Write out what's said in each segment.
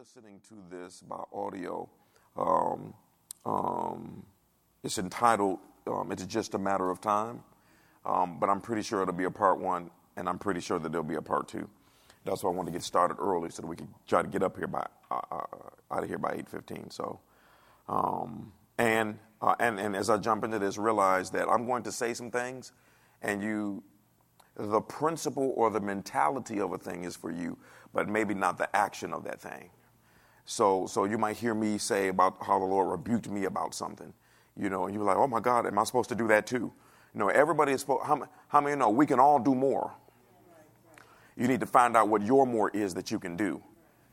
listening to this by audio. Um, um, it's entitled um, It's Just a Matter of Time, um, but I'm pretty sure it'll be a part one, and I'm pretty sure that there'll be a part two. That's why I want to get started early so that we can try to get up here by uh, uh, out of here by 8:15. So, um, and uh, and and as I jump into this, realize that I'm going to say some things, and you, the principle or the mentality of a thing is for you, but maybe not the action of that thing. So, so you might hear me say about how the Lord rebuked me about something, you know, and you're like, oh my God, am I supposed to do that too? You know, everybody is supposed, how, how many know we can all do more? You need to find out what your more is that you can do.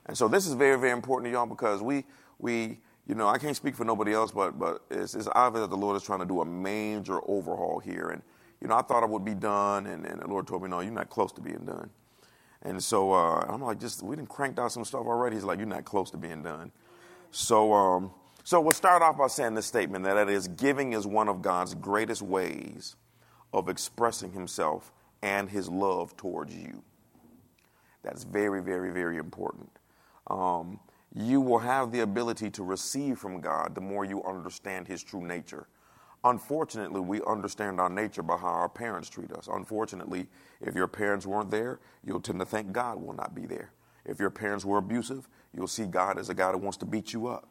And so this is very, very important to y'all because we, we, you know, I can't speak for nobody else, but, but it's, it's obvious that the Lord is trying to do a major overhaul here. And, you know, I thought I would be done, and, and the Lord told me, no, you're not close to being done. And so uh, I'm like, just we didn't cranked out some stuff already. He's like, you're not close to being done. So, um, so we'll start off by saying this statement that it is giving is one of God's greatest ways of expressing Himself and His love towards you. That's very, very, very important. Um, you will have the ability to receive from God the more you understand His true nature. Unfortunately, we understand our nature by how our parents treat us. Unfortunately, if your parents weren't there, you'll tend to think God will not be there. If your parents were abusive, you'll see God as a God who wants to beat you up.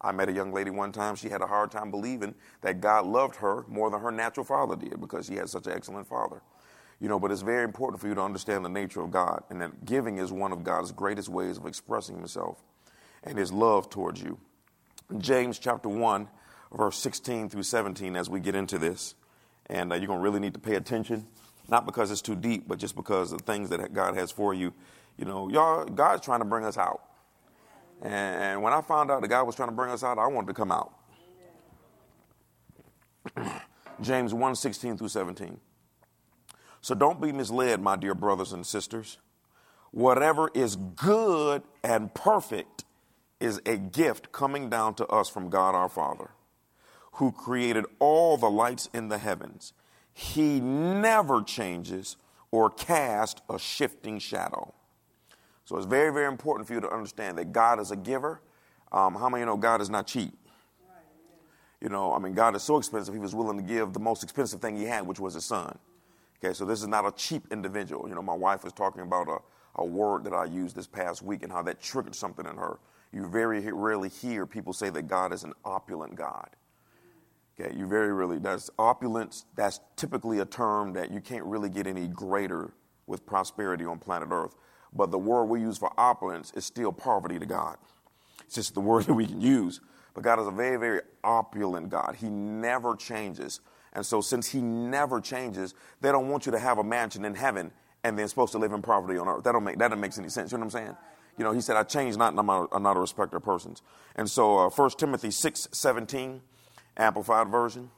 I met a young lady one time, she had a hard time believing that God loved her more than her natural father did because she had such an excellent father. You know, but it's very important for you to understand the nature of God and that giving is one of God's greatest ways of expressing himself and his love towards you. James chapter 1, verse 16 through 17 as we get into this. And uh, you're going to really need to pay attention, not because it's too deep, but just because of things that God has for you. You know, y'all, God's trying to bring us out. And when I found out that God was trying to bring us out, I wanted to come out. James 1 16 through 17. So don't be misled, my dear brothers and sisters. Whatever is good and perfect is a gift coming down to us from God our Father who created all the lights in the heavens. He never changes or casts a shifting shadow. So it's very, very important for you to understand that God is a giver. Um, how many you know God is not cheap? You know, I mean, God is so expensive, He was willing to give the most expensive thing He had, which was His Son. Okay, so this is not a cheap individual. You know, my wife was talking about a, a word that I used this past week and how that triggered something in her. You very rarely hear people say that God is an opulent God. Okay, you very really, that's opulence, that's typically a term that you can't really get any greater with prosperity on planet Earth. But the word we use for opulence is still poverty to God. It's just the word that we can use. But God is a very, very opulent God. He never changes. And so, since He never changes, they don't want you to have a mansion in heaven and then supposed to live in poverty on earth. That don't make that don't make any sense. You know what I'm saying? You know, He said, "I change not, and I'm not, a respecter of persons." And so, uh, 1 Timothy six seventeen Amplified Version.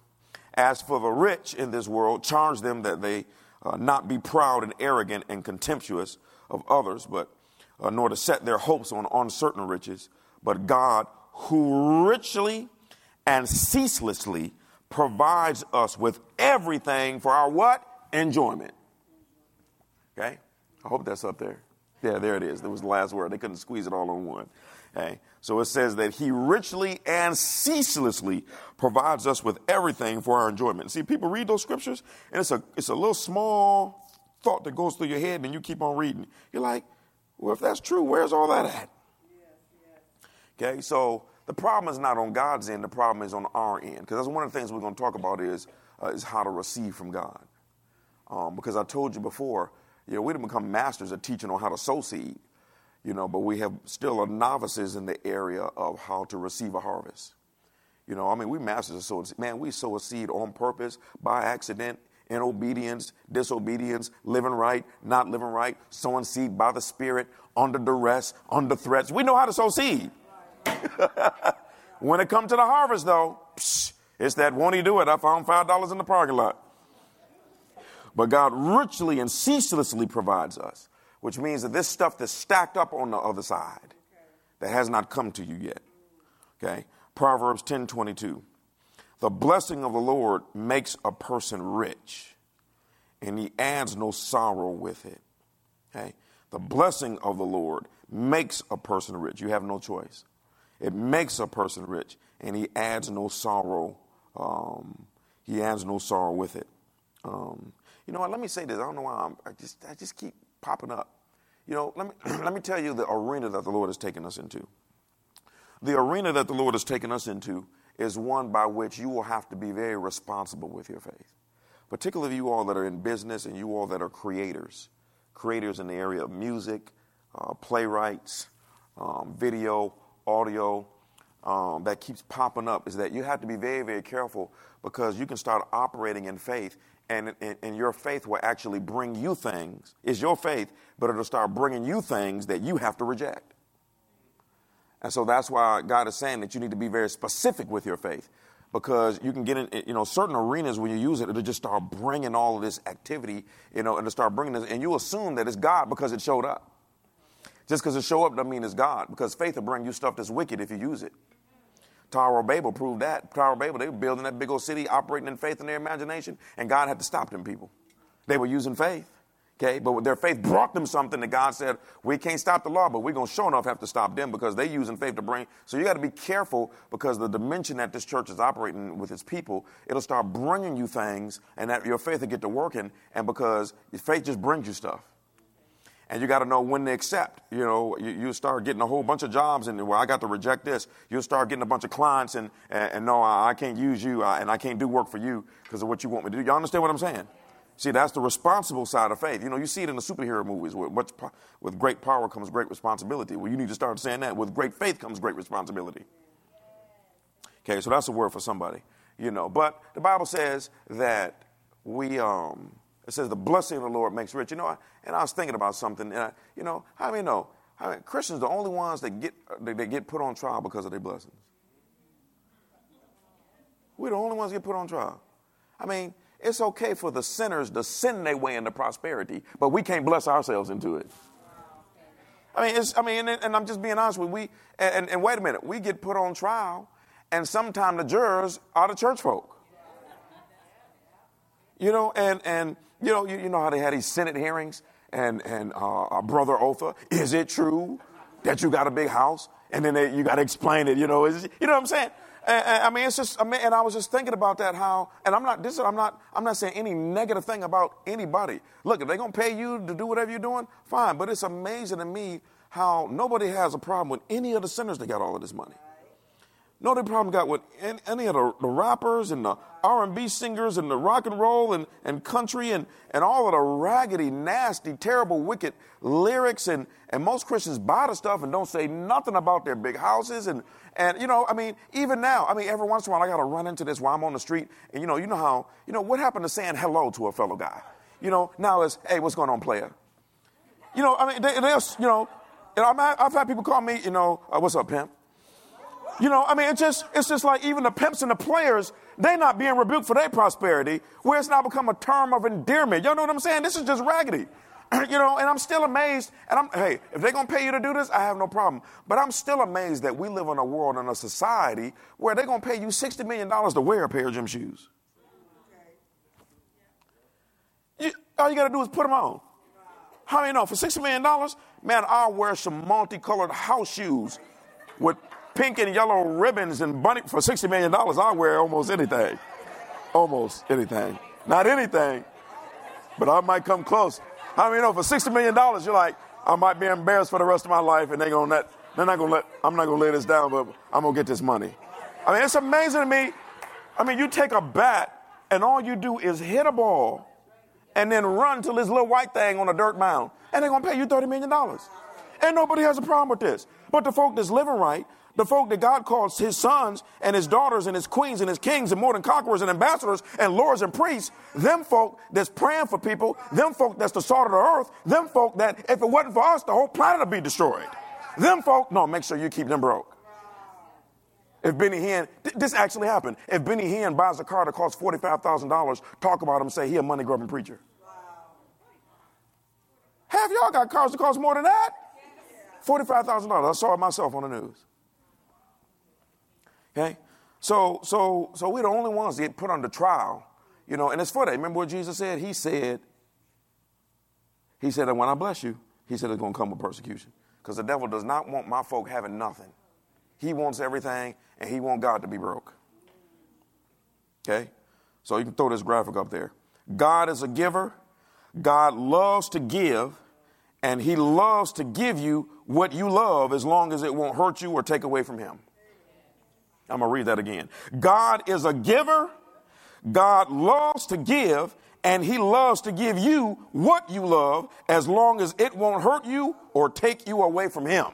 As for the rich in this world, charge them that they uh, not be proud and arrogant and contemptuous of others, but uh, nor to set their hopes on uncertain riches, but God, who richly and ceaselessly provides us with everything for our what? Enjoyment. Okay? I hope that's up there. Yeah, there it is. That was the last word. They couldn't squeeze it all on one. Okay? So it says that he richly and ceaselessly provides us with everything for our enjoyment. See, people read those scriptures, and it's a it's a little small thought that goes through your head, and you keep on reading. You're like, well, if that's true, where's all that at? Okay, so the problem is not on God's end. The problem is on our end, because that's one of the things we're going to talk about is uh, is how to receive from God. Um, because I told you before, you know, we didn't become masters at teaching on how to sow seed you know, but we have still a novices in the area of how to receive a harvest. You know, I mean, we masters of sowing. Man, we sow a seed on purpose, by accident, in obedience, disobedience, living right, not living right, sowing seed by the Spirit, under duress, under threats. We know how to sow seed. when it comes to the harvest, though, psh, it's that won't he do it? I found five dollars in the parking lot. But God richly and ceaselessly provides us which means that this stuff that's stacked up on the other side that has not come to you yet. Okay? Proverbs 10 22. The blessing of the Lord makes a person rich, and he adds no sorrow with it. Okay? The blessing of the Lord makes a person rich. You have no choice. It makes a person rich, and he adds no sorrow. Um, he adds no sorrow with it. Um, you know what? Let me say this. I don't know why I'm, I just I just keep popping up. You know, let me let me tell you the arena that the Lord has taken us into. The arena that the Lord has taken us into is one by which you will have to be very responsible with your faith. Particularly you all that are in business and you all that are creators, creators in the area of music, uh, playwrights, um, video, audio, um, that keeps popping up is that you have to be very, very careful because you can start operating in faith and, and, and, your faith will actually bring you things. It's your faith, but it'll start bringing you things that you have to reject. And so that's why God is saying that you need to be very specific with your faith because you can get in, you know, certain arenas when you use it, it'll just start bringing all of this activity, you know, and it'll start bringing this, and you assume that it's God because it showed up. Just because it showed up doesn't mean it's God because faith will bring you stuff that's wicked if you use it. Tower of Babel proved that. Tower of Babel, they were building that big old city, operating in faith in their imagination, and God had to stop them people. They were using faith. Okay, but their faith brought them something that God said, we can't stop the law, but we're going to show enough have to stop them because they using faith to bring. So you got to be careful because the dimension that this church is operating with its people, it'll start bringing you things and that your faith will get to working. And because your faith just brings you stuff. And you got to know when to accept. You know, you, you, start getting a whole bunch of jobs and, well, I got to reject this. You'll start getting a bunch of clients and, and, and no, I, I, can't use you I, and I can't do work for you because of what you want me to do. Y'all understand what I'm saying? See, that's the responsible side of faith. You know, you see it in the superhero movies where much, with great power comes great responsibility. Well, you need to start saying that. With great faith comes great responsibility. Okay, so that's a word for somebody, you know. But the Bible says that we, um, it says the blessing of the Lord makes rich. You know, and I was thinking about something. And I, you know, how many know? How many, Christians are the only ones that get, that get put on trial because of their blessings. We're the only ones that get put on trial. I mean, it's okay for the sinners to sin their way into prosperity, but we can't bless ourselves into it. I mean, I mean, and, and I'm just being honest with you. We, and, and, wait a minute, we get put on trial, and sometimes the jurors are the church folk. You know, and, and you know, you, you know how they had these Senate hearings, and, and uh, Brother Otha, is it true that you got a big house? And then they, you got to explain it, you know, is, you know what I'm saying? And, and, I mean, it's just, I mean, and I was just thinking about that. How, and I'm not, this, I'm not, I'm not saying any negative thing about anybody. Look, if they're gonna pay you to do whatever you're doing, fine. But it's amazing to me how nobody has a problem with any of the sinners that got all of this money. No, the problem got with any of the, the, rappers and the R&B singers and the rock and roll and, and country and, and all of the raggedy, nasty, terrible, wicked lyrics. And, and most Christians buy the stuff and don't say nothing about their big houses. And, and, you know, I mean, even now, I mean, every once in a while I got to run into this while I'm on the street. And, you know, you know how, you know, what happened to saying hello to a fellow guy? You know, now it's, hey, what's going on, player? You know, I mean, they, they're, you know, you know I've had people call me, you know, uh, what's up, pimp? You know, I mean, it's just, it's just like even the pimps and the players, they're not being rebuked for their prosperity, where it's now become a term of endearment. Y'all know what I'm saying? This is just raggedy. you know, and I'm still amazed. And I'm, hey, if they're to pay you to do this, I have no problem. But I'm still amazed that we live in a world and a society where they're to pay you $60 million to wear a pair of gym shoes. You, all you got to do is put them on. How many know? For $60 million, man, I'll wear some multicolored house shoes with pink and yellow ribbons and bunny for $60 million, I'll wear almost anything. Almost anything. Not anything, but I might come close. How many know for $60 million, you're like, I might be embarrassed for the rest of my life and they're gonna let, they're not gonna let, I'm not gonna lay this down, but I'm gonna get this money. I mean, it's amazing to me. I mean, you take a bat and all you do is hit a ball and then run to this little white thing on a dirt mound and they're gonna pay you $30 million. And nobody has a problem with this. But the folk that's living right, the folk that God calls his sons and his daughters and his queens and his kings and more than conquerors and ambassadors and lords and priests, them folk that's praying for people, them folk that's the salt of the earth, them folk that if it wasn't for us, the whole planet would be destroyed. Them folk, no, make sure you keep them broke. If Benny Hinn, th- this actually happened. If Benny Hinn buys a car that costs $45,000, talk about him, say he a money grubbing preacher. Half y'all got cars that cost more than that. $45,000. I saw it myself on the news. Okay? So, so, so we're the only ones that get put under trial, you know, and it's for that. Remember what Jesus said? He said, He said that when I bless you, He said it's going to come with persecution. Because the devil does not want my folk having nothing. He wants everything, and he wants God to be broke. Okay? So you can throw this graphic up there. God is a giver. God loves to give, and he loves to give you what you love as long as it won't hurt you or take away from him. I'm going to read that again. God is a giver. God loves to give, and he loves to give you what you love as long as it won't hurt you or take you away from him.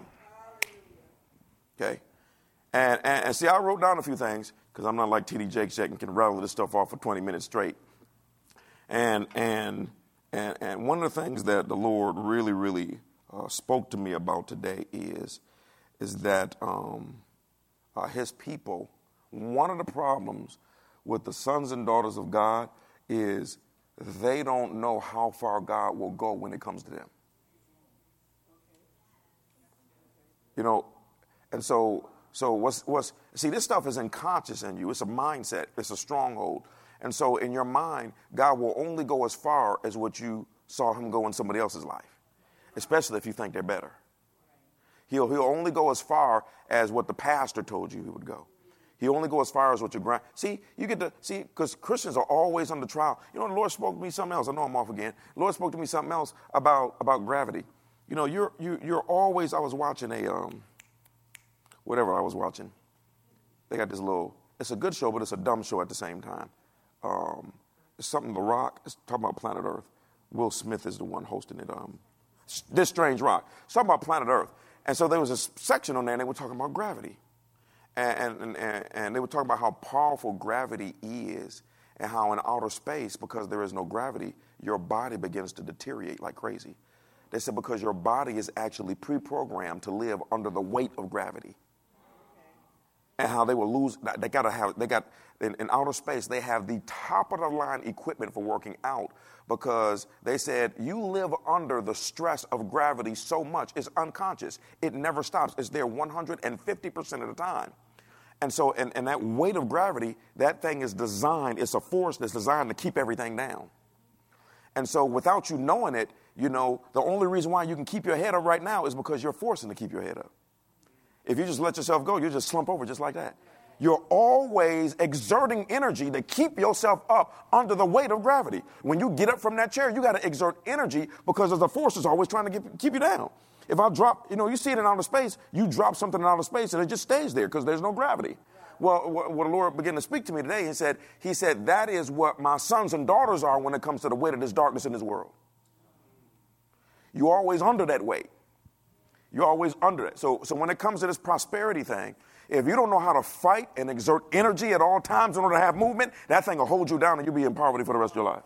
Okay? And, and, and see, I wrote down a few things because I'm not like TD Jakes yet and can rattle this stuff off for 20 minutes straight. And, and, and, and one of the things that the Lord really, really uh, spoke to me about today is, is that um, uh, his people, one of the problems with the sons and daughters of God is they don't know how far God will go when it comes to them. You know, and so so what's what's see this stuff is unconscious in you. It's a mindset. It's a stronghold. And so in your mind, God will only go as far as what you saw him go in somebody else's life, especially if you think they're better. He'll, he'll only go as far as what the pastor told you he would go. He'll only go as far as what your grand. See, you get to see because Christians are always under trial. You know, the Lord spoke to me something else. I know I'm off again. The Lord spoke to me something else about about gravity. You know, you're you, you're always. I was watching a um, whatever I was watching. They got this little. It's a good show, but it's a dumb show at the same time. Um, it's something The Rock. It's talking about planet Earth. Will Smith is the one hosting it. Um, this strange rock. It's talking about planet Earth. And so there was a section on there, and they were talking about gravity and, and, and, and they were talking about how powerful gravity is and how in outer space, because there is no gravity, your body begins to deteriorate like crazy. They said because your body is actually pre programmed to live under the weight of gravity. And how they will lose, they got to have, they got, in, in, outer space, they have the top of the line equipment for working out because they said you live under the stress of gravity so much, it's unconscious. It never stops. It's there 150% of the time. And so, and, and that weight of gravity, that thing is designed, it's a force that's designed to keep everything down. And so, without you knowing it, you know, the only reason why you can keep your head up right now is because you're forcing to keep your head up. If you just let yourself go, you'll just slump over just like that. You're always exerting energy to keep yourself up under the weight of gravity. When you get up from that chair, you got to exert energy because there's a force that's always trying to keep, keep you down. If I drop, you know, you see it in outer space, you drop something in outer space and it just stays there because there's no gravity. Well, what, the Lord began to speak to me today, He said, He said, that is what my sons and daughters are when it comes to the weight of this darkness in this world. You're always under that weight. You're always under it. So, so when it comes to this prosperity thing, if you don't know how to fight and exert energy at all times in order to have movement, that thing will hold you down and you'll be in poverty for the rest of your life.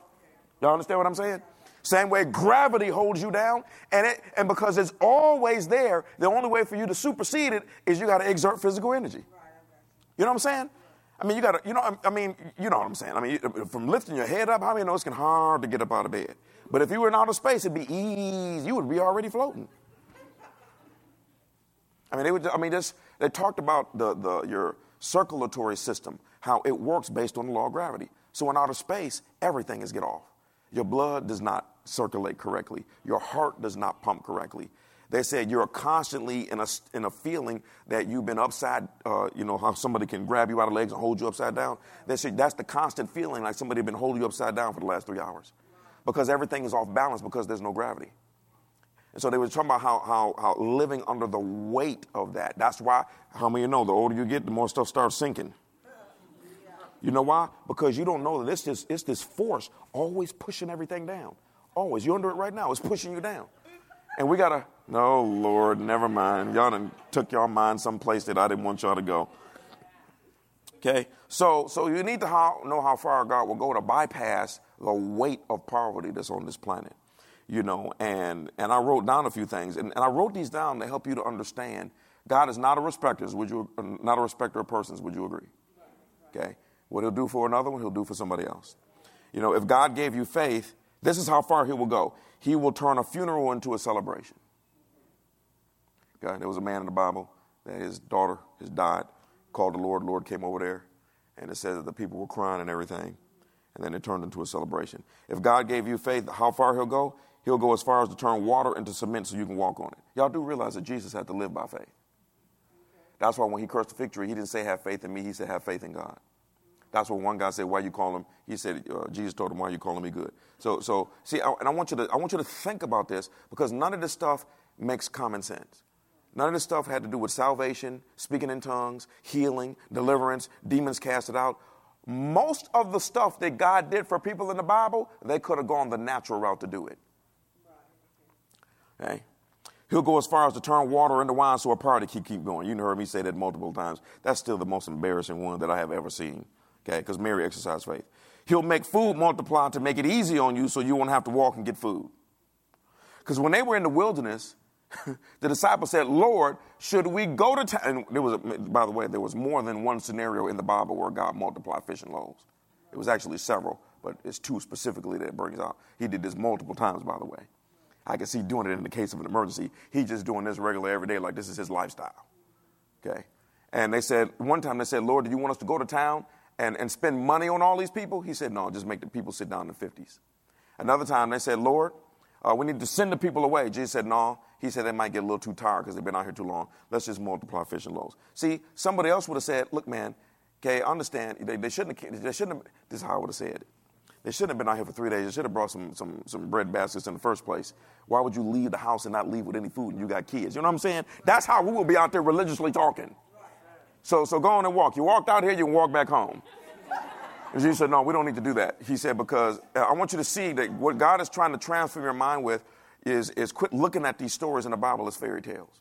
Y'all understand what I'm saying? Same way gravity holds you down, and it, and because it's always there, the only way for you to supersede it is you got to exert physical energy. You know what I'm saying? I mean, you got to, you know, I mean, you know what I'm saying. I mean, from lifting your head up, how many know it's hard to get up out of bed? But if you were in outer space, it'd be easy. You would be already floating. I mean, they would. I mean, just they talked about the, the your circulatory system, how it works based on the law of gravity. So in outer space, everything is get off. Your blood does not circulate correctly. Your heart does not pump correctly. They said you're constantly in a, in a feeling that you've been upside, uh, you know, how somebody can grab you by the legs and hold you upside down. They said that's the constant feeling like somebody has been holding you upside down for the last three hours because everything is off balance because there's no gravity. And so they were talking about how, how, how living under the weight of that. That's why, how many you know, the older you get, the more stuff starts sinking. You know why? Because you don't know that it's this, it's this force always pushing everything down. Always. You're under it right now. It's pushing you down. And we got to, no, Lord, never mind. Y'all done took your mind someplace that I didn't want y'all to go. Okay? So, so you need to how, know how far God will go to bypass the weight of poverty that's on this planet. You know, and, and I wrote down a few things. And, and I wrote these down to help you to understand God is not a respecter. Would you, uh, not a respecter of persons. Would you agree? Okay? What he'll do for another one, he'll do for somebody else. You know, if God gave you faith, this is how far he will go. He will turn a funeral into a celebration. Okay, there was a man in the Bible that his daughter has died, called the Lord. Lord came over there, and it says that the people were crying and everything, and then it turned into a celebration. If God gave you faith, how far he'll go? He'll go as far as to turn water into cement so you can walk on it. Y'all do realize that Jesus had to live by faith. That's why when he cursed the fig tree, he didn't say have faith in me, he said have faith in God. That's what one guy said, why you call him? He said, uh, Jesus told him, why you calling me good? So, so see, I, and I want, you to, I want you to think about this because none of this stuff makes common sense. None of this stuff had to do with salvation, speaking in tongues, healing, deliverance, demons casted out. Most of the stuff that God did for people in the Bible, they could have gone the natural route to do it. Okay? He'll go as far as to turn water into wine so a party can keep going. You heard me say that multiple times. That's still the most embarrassing one that I have ever seen. Okay, because Mary exercised faith. He'll make food multiply to make it easy on you so you won't have to walk and get food. Because when they were in the wilderness, the disciples said, Lord, should we go to town? And there was, a, by the way, there was more than one scenario in the Bible where God multiplied fish and loaves. It was actually several, but it's two specifically that it brings out. He did this multiple times, by the way. I can see doing it in the case of an emergency. He's just doing this regular every day, like this is his lifestyle. Okay. And they said, one time they said, Lord, do you want us to go to town and, and spend money on all these people? He said, no, just make the people sit down in the 50s. Another time they said, Lord, uh, we need to send the people away. Jesus said, no. He said they might get a little too tired because they've been out here too long. Let's just multiply fish and loaves. See, somebody else would have said, look, man, okay, understand. They, they shouldn't have, they shouldn't have, this is how I would have said it. They shouldn't have been out here for three days. They should have brought some, some, some bread baskets in the first place. Why would you leave the house and not leave with any food and you got kids? You know what I'm saying? That's how we will be out there religiously talking. So, so go on and walk. You walked out here, you can walk back home. And Jesus said, No, we don't need to do that. He said, Because uh, I want you to see that what God is trying to transform your mind with is, is quit looking at these stories in the Bible as fairy tales.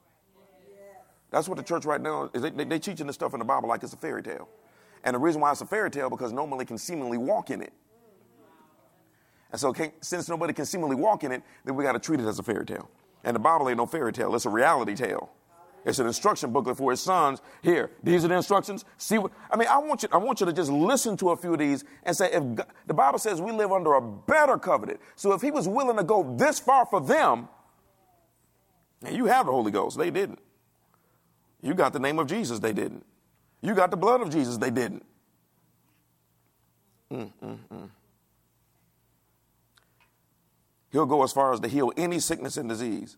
That's what the church right now is. They, they, they teaching this stuff in the Bible like it's a fairy tale. And the reason why it's a fairy tale because nobody can seemingly walk in it. And so, since nobody can seemingly walk in it, then we got to treat it as a fairy tale. And the Bible ain't no fairy tale; it's a reality tale. It's an instruction booklet for his sons. Here, these are the instructions. See what I mean. I want you. I want you to just listen to a few of these and say, if God, the Bible says we live under a better covenant, so if He was willing to go this far for them, and you have the Holy Ghost, they didn't. You got the name of Jesus, they didn't. You got the blood of Jesus, they didn't. Mm, mm, mm. He'll go as far as to heal any sickness and disease,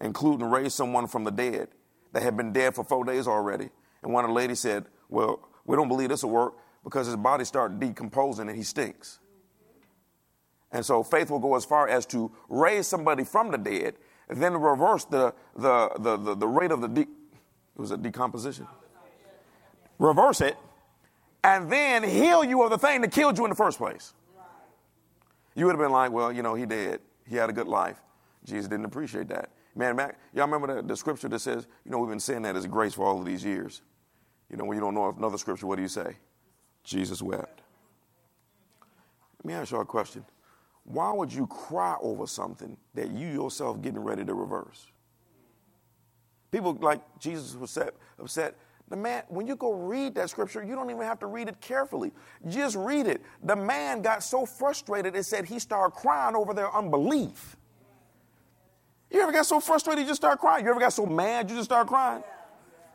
including raise someone from the dead that had been dead for four days already. And one of the ladies said, Well, we don't believe this will work because his body started decomposing and he stinks. And so faith will go as far as to raise somebody from the dead, then reverse the, the, the, the, the rate of the de- it was a decomposition. Reverse it, and then heal you of the thing that killed you in the first place. You would have been like, well, you know, he did. He had a good life. Jesus didn't appreciate that. Man, Mac, y'all remember the, the scripture that says, you know, we've been saying that as grace for all of these years. You know, when you don't know another scripture, what do you say? Jesus wept. Let me ask you a question. Why would you cry over something that you yourself getting ready to reverse? People like Jesus was upset, upset. The man, when you go read that scripture, you don't even have to read it carefully. Just read it. The man got so frustrated, it said he started crying over their unbelief. You ever got so frustrated you just start crying? You ever got so mad you just start crying?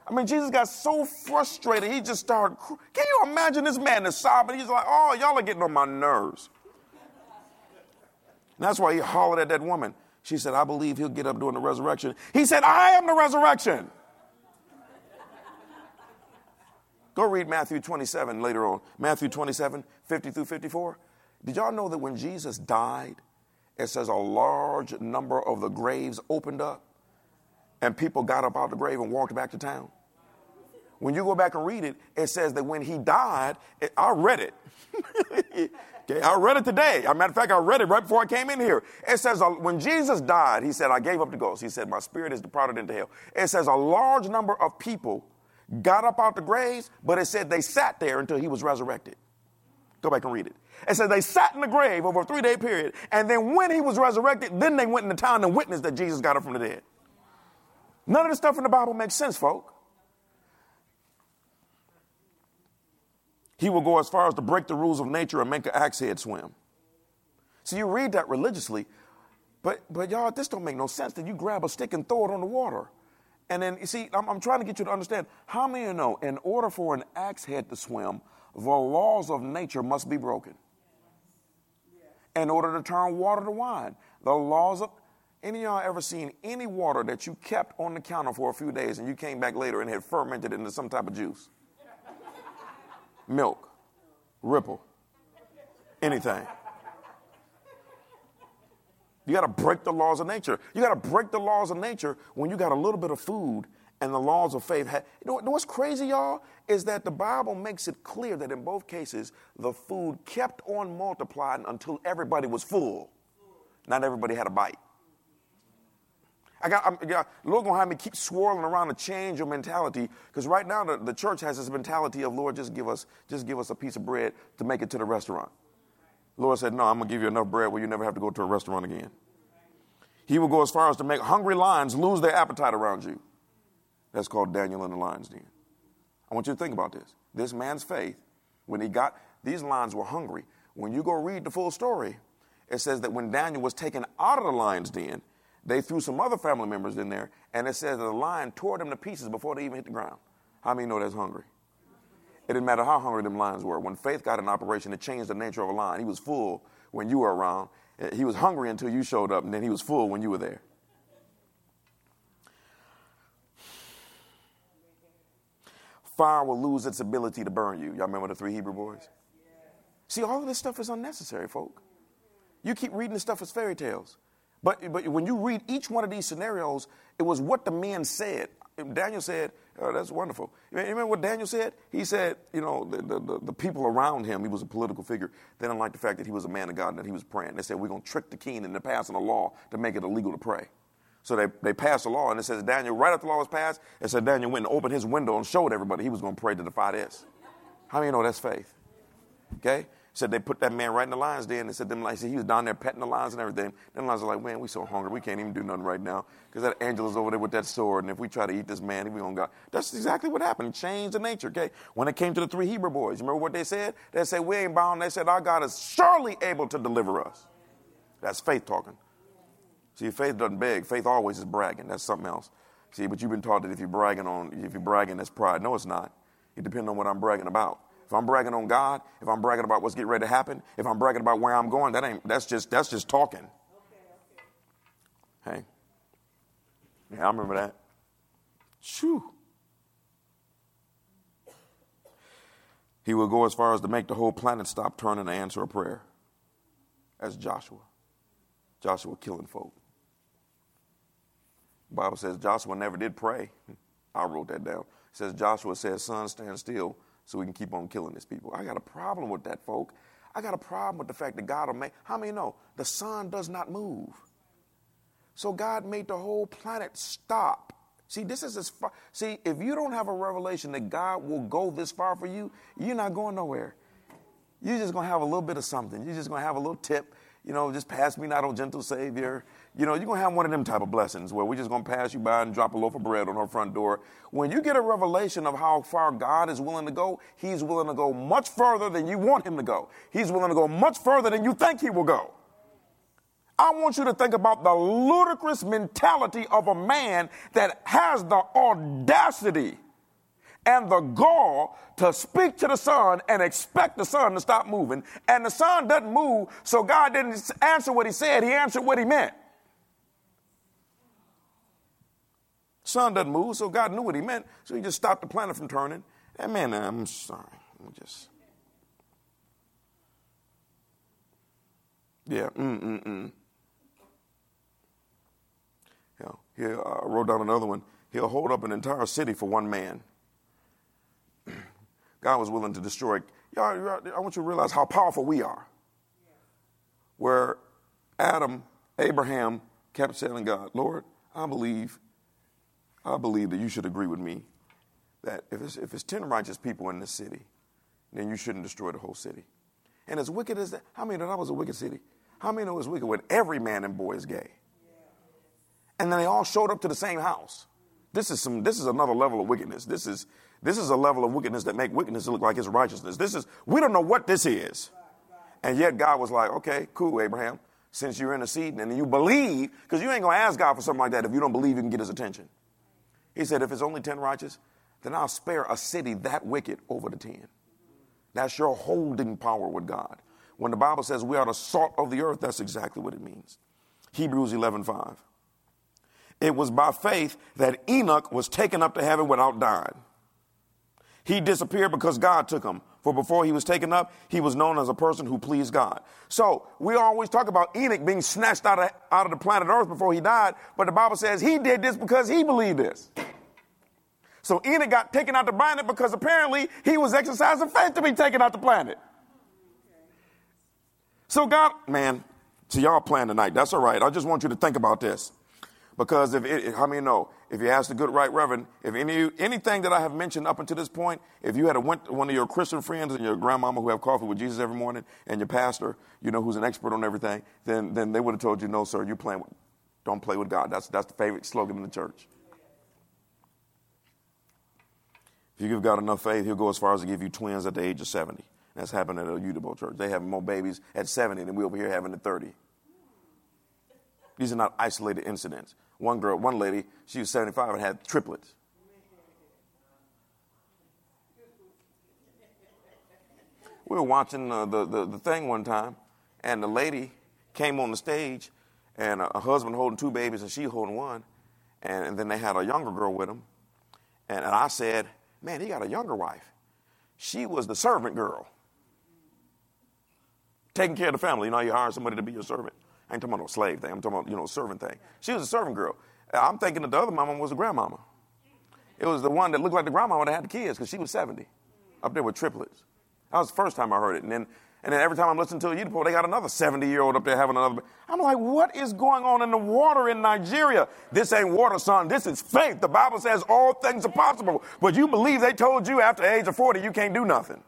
I mean, Jesus got so frustrated, he just started. Can you imagine this man is sobbing? He's like, oh, y'all are getting on my nerves. And that's why he hollered at that woman. She said, I believe he'll get up during the resurrection. He said, I am the resurrection. Go read Matthew 27 later on. Matthew 27, 50 through 54. Did y'all know that when Jesus died, it says a large number of the graves opened up and people got up out of the grave and walked back to town. When you go back and read it, it says that when he died, it, I read it. okay, I read it today. As a matter of fact, I read it right before I came in here. It says uh, when Jesus died, he said, I gave up the ghost. He said, My spirit is departed into hell. It says a large number of people got up out the graves, but it said they sat there until he was resurrected. Go back and read it. It says they sat in the grave over a three day period, and then when he was resurrected, then they went into town and witnessed that Jesus got up from the dead. None of the stuff in the Bible makes sense, folk. He will go as far as to break the rules of nature and make an axe head swim. So you read that religiously, but but y'all, this don't make no sense. That you grab a stick and throw it on the water, and then you see, I'm, I'm trying to get you to understand. How many of you know, in order for an axe head to swim, the laws of nature must be broken in order to turn water to wine. The laws of any of y'all ever seen any water that you kept on the counter for a few days and you came back later and had fermented into some type of juice? Milk, ripple, anything. You got to break the laws of nature. You got to break the laws of nature when you got a little bit of food and the laws of faith. you know what's crazy, y'all? Is that the Bible makes it clear that in both cases, the food kept on multiplying until everybody was full. Not everybody had a bite. I got, I'm, yeah, Lord gonna have me keep swirling around to change your mentality because right now the, the church has this mentality of Lord, just give us, just give us a piece of bread to make it to the restaurant. Lord said, No, I'm gonna give you enough bread where you never have to go to a restaurant again. He will go as far as to make hungry lions lose their appetite around you. That's called Daniel in the lion's den. I want you to think about this. This man's faith, when he got these lions were hungry. When you go read the full story, it says that when Daniel was taken out of the lion's den, they threw some other family members in there, and it says that the lion tore them to pieces before they even hit the ground. How many know that's hungry? It didn't matter how hungry them lions were. When faith got in operation, it changed the nature of a lion. He was full when you were around. Eh, he was hungry until you showed up, and then he was full when you were there. Fire will lose its ability to burn you. Y'all remember the three Hebrew boys? See, all of this stuff is unnecessary, folk. You keep reading the stuff as fairy tales. But, but when you read each one of these scenarios, it was what the men said. Daniel said, oh, that's wonderful. You remember what Daniel said? He said, you know, the, the, the, people around him, he was a political figure, they didn't like the fact that he was a man of God and that he was praying. They said, we're going to trick the king into passing a law to make it illegal to pray. So they, they passed a law, and it says Daniel, right after the law was passed, it said Daniel went and opened his window and showed everybody he was going to pray to defy this. How many know that's faith? Okay? Said they put that man right in the lion's den. They said them like he was down there petting the lions and everything. The lions are like, man, we so hungry, we can't even do nothing right now because that angel is over there with that sword, and if we try to eat this man, we gonna go. That's exactly what happened. Changed the nature. Okay, when it came to the three Hebrew boys, remember what they said? They said we ain't bound. They said our God is surely able to deliver us. That's faith talking. See, faith doesn't beg. Faith always is bragging. That's something else. See, but you've been taught that if you're bragging on, if you're bragging, that's pride. No, it's not. It depends on what I'm bragging about. If I'm bragging on God, if I'm bragging about what's getting ready to happen, if I'm bragging about where I'm going, that ain't that's just that's just talking. Okay, okay. Hey. Yeah, I remember that. Shoo. He will go as far as to make the whole planet stop turning to answer a prayer. As Joshua. Joshua killing folk. The Bible says Joshua never did pray. I wrote that down. It says Joshua says, Son, stand still so we can keep on killing these people. I got a problem with that, folk. I got a problem with the fact that God will make. How many know the sun does not move? So God made the whole planet stop. See, this is as far. See, if you don't have a revelation that God will go this far for you, you're not going nowhere. You're just gonna have a little bit of something. You're just gonna have a little tip. You know, just pass me not, O gentle Savior. You know, you're going to have one of them type of blessings where we're just going to pass you by and drop a loaf of bread on our front door. When you get a revelation of how far God is willing to go, He's willing to go much further than you want Him to go. He's willing to go much further than you think He will go. I want you to think about the ludicrous mentality of a man that has the audacity and the gall to speak to the sun and expect the sun to stop moving. And the sun doesn't move, so God didn't answer what he said, he answered what he meant. Sun doesn't move, so God knew what he meant, so he just stopped the planet from turning. And man, I'm sorry. I'm just. Yeah, mm, mm, mm. Yeah, he uh, wrote down another one. He'll hold up an entire city for one man. God was willing to destroy. Y'all, I want you to realize how powerful we are. Where Adam, Abraham kept telling God, Lord, I believe I believe that you should agree with me that if it's, if it's 10 righteous people in this city, then you shouldn't destroy the whole city. And as wicked as that, how many know that was a wicked city? How many know it was wicked when every man and boy is gay? And then they all showed up to the same house. This is some this is another level of wickedness. This is this is a level of wickedness that make wickedness look like it's righteousness. This is we don't know what this is. And yet God was like, okay, cool, Abraham, since you're interceding and you believe, because you ain't gonna ask God for something like that if you don't believe you can get his attention. He said, if it's only 10 righteous, then I'll spare a city that wicked over the 10. That's your holding power with God. When the Bible says we are the salt of the earth, that's exactly what it means. Hebrews 11:5. It was by faith that Enoch was taken up to heaven without dying. He disappeared because God took him. For before he was taken up, he was known as a person who pleased God. So we always talk about Enoch being snatched out of, out of the planet Earth before he died, but the Bible says he did this because he believed this. So Enoch got taken out the planet because apparently he was exercising faith to be taken out the planet. So God, man, so y'all plan tonight. That's all right. I just want you to think about this. Because if it, how many know, if you ask the good right reverend, if any anything that I have mentioned up until this point, if you had a went one of your Christian friends and your grandmama who have coffee with Jesus every morning, and your pastor, you know, who's an expert on everything, then then they would have told you, no, sir, you're playing with, don't play with God. That's that's the favorite slogan in the church. If you give God enough faith, He'll go as far as to give you twins at the age of 70. That's happened at a Udebo church. They have more babies at 70 than we over here having at 30. These are not isolated incidents. One girl, one lady, she was 75 and had triplets. We were watching uh, the, the, the thing one time, and the lady came on the stage, and a, a husband holding two babies, and she holding one. And, and then they had a younger girl with him. And, and I said, Man, he got a younger wife. She was the servant girl, taking care of the family. You know, you hire somebody to be your servant. I ain't talking about no slave thing. I'm talking about, you know, servant thing. She was a servant girl. I'm thinking that the other mama was a grandmama. It was the one that looked like the grandmama that had the kids because she was 70 up there with triplets. That was the first time I heard it. And then, and then every time I'm listening to a YouTube, they got another 70 year old up there having another. I'm like, what is going on in the water in Nigeria? This ain't water, son. This is faith. The Bible says all things are possible. But you believe they told you after the age of 40 you can't do nothing.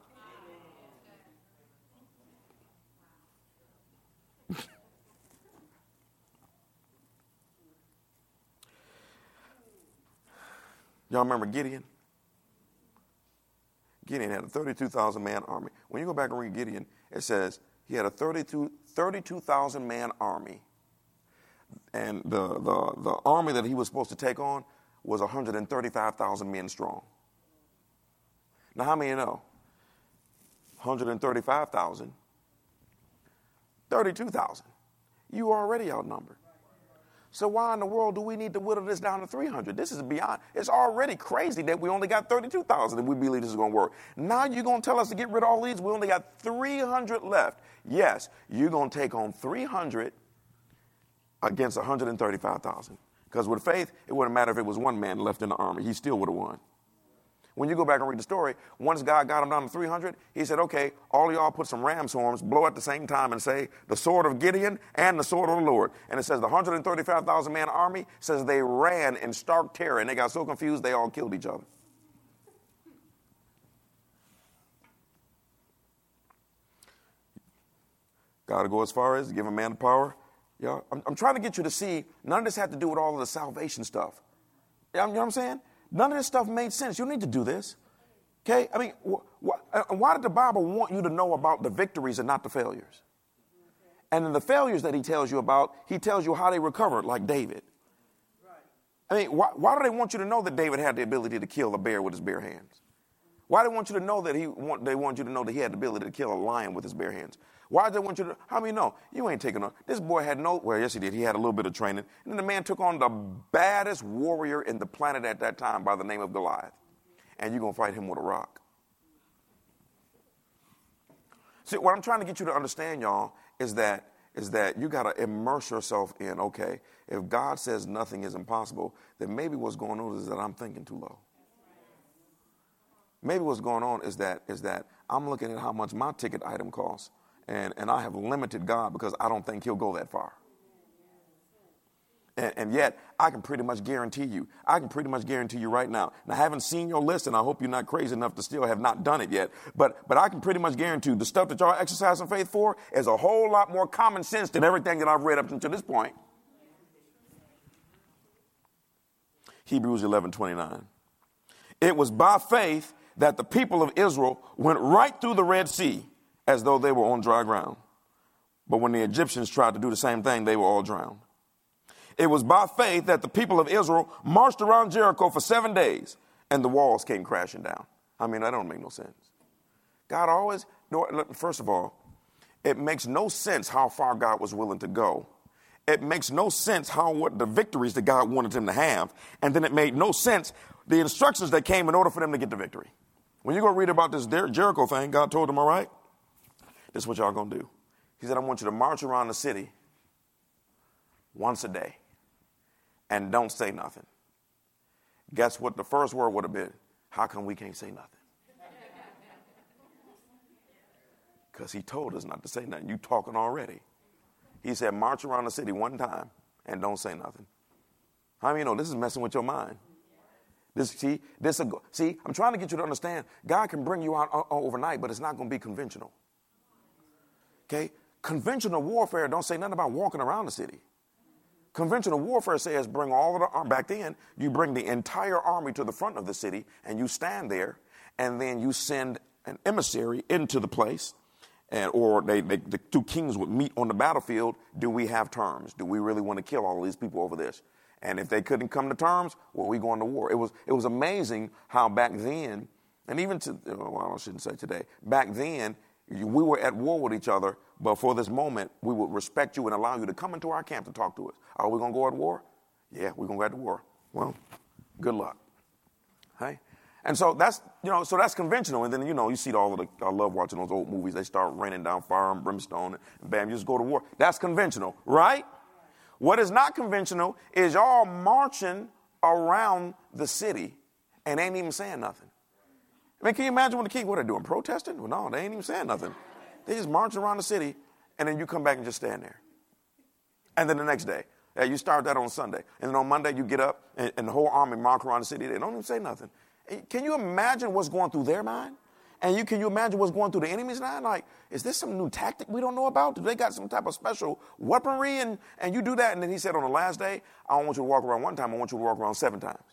Y'all remember Gideon? Gideon had a 32,000 man army. When you go back and read Gideon, it says he had a 32,000 32, man army. And the, the, the army that he was supposed to take on was 135,000 men strong. Now, how many you know? 135,000, 32,000. You already outnumbered. So why in the world do we need to whittle this down to 300? This is beyond. It's already crazy that we only got 32,000 and we believe this is going to work. Now you're going to tell us to get rid of all these? We only got 300 left. Yes, you're going to take on 300 against 135,000. Because with faith, it wouldn't matter if it was one man left in the army. He still would have won. When you go back and read the story, once God got him down to 300, he said, okay, all y'all put some ram's horns, blow at the same time, and say, the sword of Gideon and the sword of the Lord. And it says the 135,000 man army says they ran in stark terror and they got so confused they all killed each other. Got to go as far as give a man the power. Yeah, I'm, I'm, trying to get you to see none of this had to do with all of the salvation stuff. You know what I'm saying? None of this stuff made sense. You need to do this. Okay? I mean, wh- wh- uh, why did the Bible want you to know about the victories and not the failures? And in the failures that he tells you about, he tells you how they recovered, like David. I mean, why, why do they want you to know that David had the ability to kill a bear with his bare hands? Why do they want you to know that he want, they want you to know that he had the ability to kill a lion with his bare hands? Why do they want you to? How many know? You ain't taking on. This boy had no. Well, yes, he did. He had a little bit of training. And then the man took on the baddest warrior in the planet at that time by the name of Goliath. And you're going to fight him with a rock. See, what I'm trying to get you to understand, y'all, is that is that you got to immerse yourself in. Okay, if God says nothing is impossible, then maybe what's going on is that I'm thinking too low. Maybe what's going on is that is that I'm looking at how much my ticket item costs and, and I have limited God because I don't think He'll go that far. And, and, yet, I can pretty much guarantee you, I can pretty much guarantee you right now. And I haven't seen your list, and I hope you're not crazy enough to still have not done it yet. But, but I can pretty much guarantee the stuff that y'all exercising faith for is a whole lot more common sense than everything that I've read up until this point. Hebrews 11 29. It was by faith that the people of Israel went right through the Red Sea as though they were on dry ground. But when the Egyptians tried to do the same thing, they were all drowned. It was by faith that the people of Israel marched around Jericho for seven days and the walls came crashing down. I mean, that don't make no sense. God always, first of all, it makes no sense how far God was willing to go it makes no sense how what the victories that God wanted them to have, and then it made no sense the instructions that came in order for them to get the victory. When you go read about this Jericho thing, God told them, all right, this is what y'all gonna do. He said, I want you to march around the city once a day and don't say nothing. Guess what the first word would have been? How come we can't say nothing? Because he told us not to say nothing. You talking already. He said, march around the city one time and don't say nothing. How many you know this is messing with your mind? This, see, this, see, I'm trying to get you to understand God can bring you out uh, overnight, but it's not going to be conventional. Okay? Conventional warfare don't say nothing about walking around the city. Conventional warfare says bring all of the army back then you bring the entire army to the front of the city and you stand there and then you send an emissary into the place and or they, they, the two kings would meet on the battlefield do we have terms do we really want to kill all these people over this and if they couldn't come to terms well we going to war it was it was amazing how back then and even to well i shouldn't say today back then we were at war with each other but for this moment we would respect you and allow you to come into our camp to talk to us are we going to go at war yeah we're going to go at war well good luck hey and so that's, you know, so that's conventional. And then, you know, you see all of the, I love watching those old movies. They start raining down fire and brimstone and bam, you just go to war. That's conventional, right? What is not conventional is y'all marching around the city and ain't even saying nothing. I mean, can you imagine what the king, what are they doing? Protesting? Well, no, they ain't even saying nothing. They just march around the city and then you come back and just stand there. And then the next day, yeah, you start that on Sunday. And then on Monday, you get up and, and the whole army march around the city. They don't even say nothing. Can you imagine what's going through their mind? And you can you imagine what's going through the enemy's mind? Like, is this some new tactic we don't know about? Do they got some type of special weaponry? And, and you do that. And then he said on the last day, I don't want you to walk around one time, I want you to walk around seven times.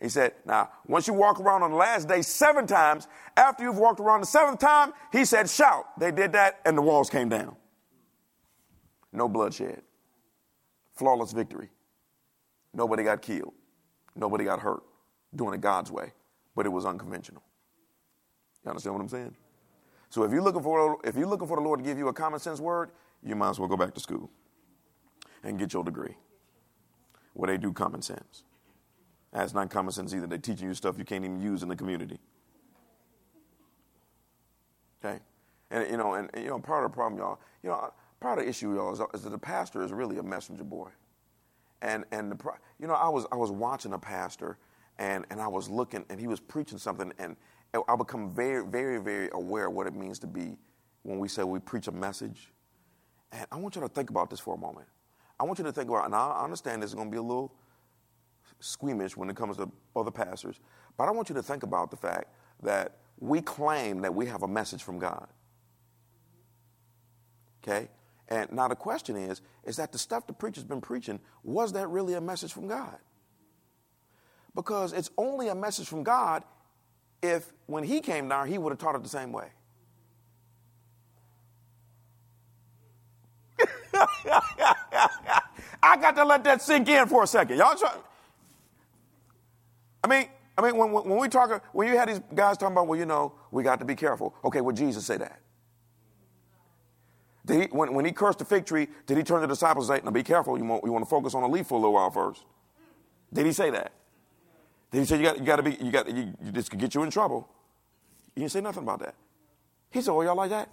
He said, now, once you walk around on the last day seven times, after you've walked around the seventh time, he said, shout. They did that, and the walls came down. No bloodshed. Flawless victory. Nobody got killed. Nobody got hurt doing it God's way, but it was unconventional. You understand what I'm saying? So if you're looking for if you're looking for the Lord to give you a common sense word, you might as well go back to school and get your degree. Where they do common sense. That's not common sense either. They're teaching you stuff you can't even use in the community. Okay? And you know, and, you know, part of the problem, y'all, you know, part of the issue, y'all, is, is that the pastor is really a messenger boy. And and the, you know, I was I was watching a pastor and, and I was looking, and he was preaching something, and I become very, very, very aware of what it means to be when we say we preach a message. And I want you to think about this for a moment. I want you to think about, and I understand this is going to be a little squeamish when it comes to other pastors, but I want you to think about the fact that we claim that we have a message from God. Okay? And now the question is, is that the stuff the preacher's been preaching, was that really a message from God? because it's only a message from God if when he came down, he would have taught it the same way. I got to let that sink in for a second. Y'all try. I mean, I mean, when, when we talk, when you had these guys talking about, well, you know, we got to be careful. Okay, well, Jesus say that. Did he, when, when he cursed the fig tree, did he turn to the disciples and say, now be careful, you want, you want to focus on the leaf for a little while first? Did he say that? Then he said, you got, you to be, you got, you, this could get you in trouble. You didn't say nothing about that. He said, oh, y'all like that?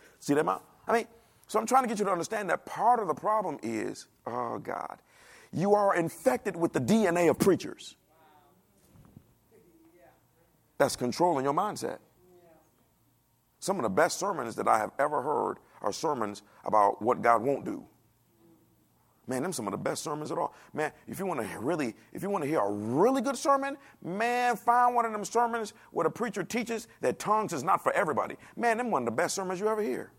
See that, Mom? I mean, so I'm trying to get you to understand that part of the problem is, oh God, you are infected with the DNA of preachers. That's controlling your mindset. Some of the best sermons that I have ever heard are sermons about what God won't do. Man, them some of the best sermons at all. Man, if you want to really, if you want to hear a really good sermon, man, find one of them sermons where the preacher teaches that tongues is not for everybody. Man, them one of the best sermons you ever hear.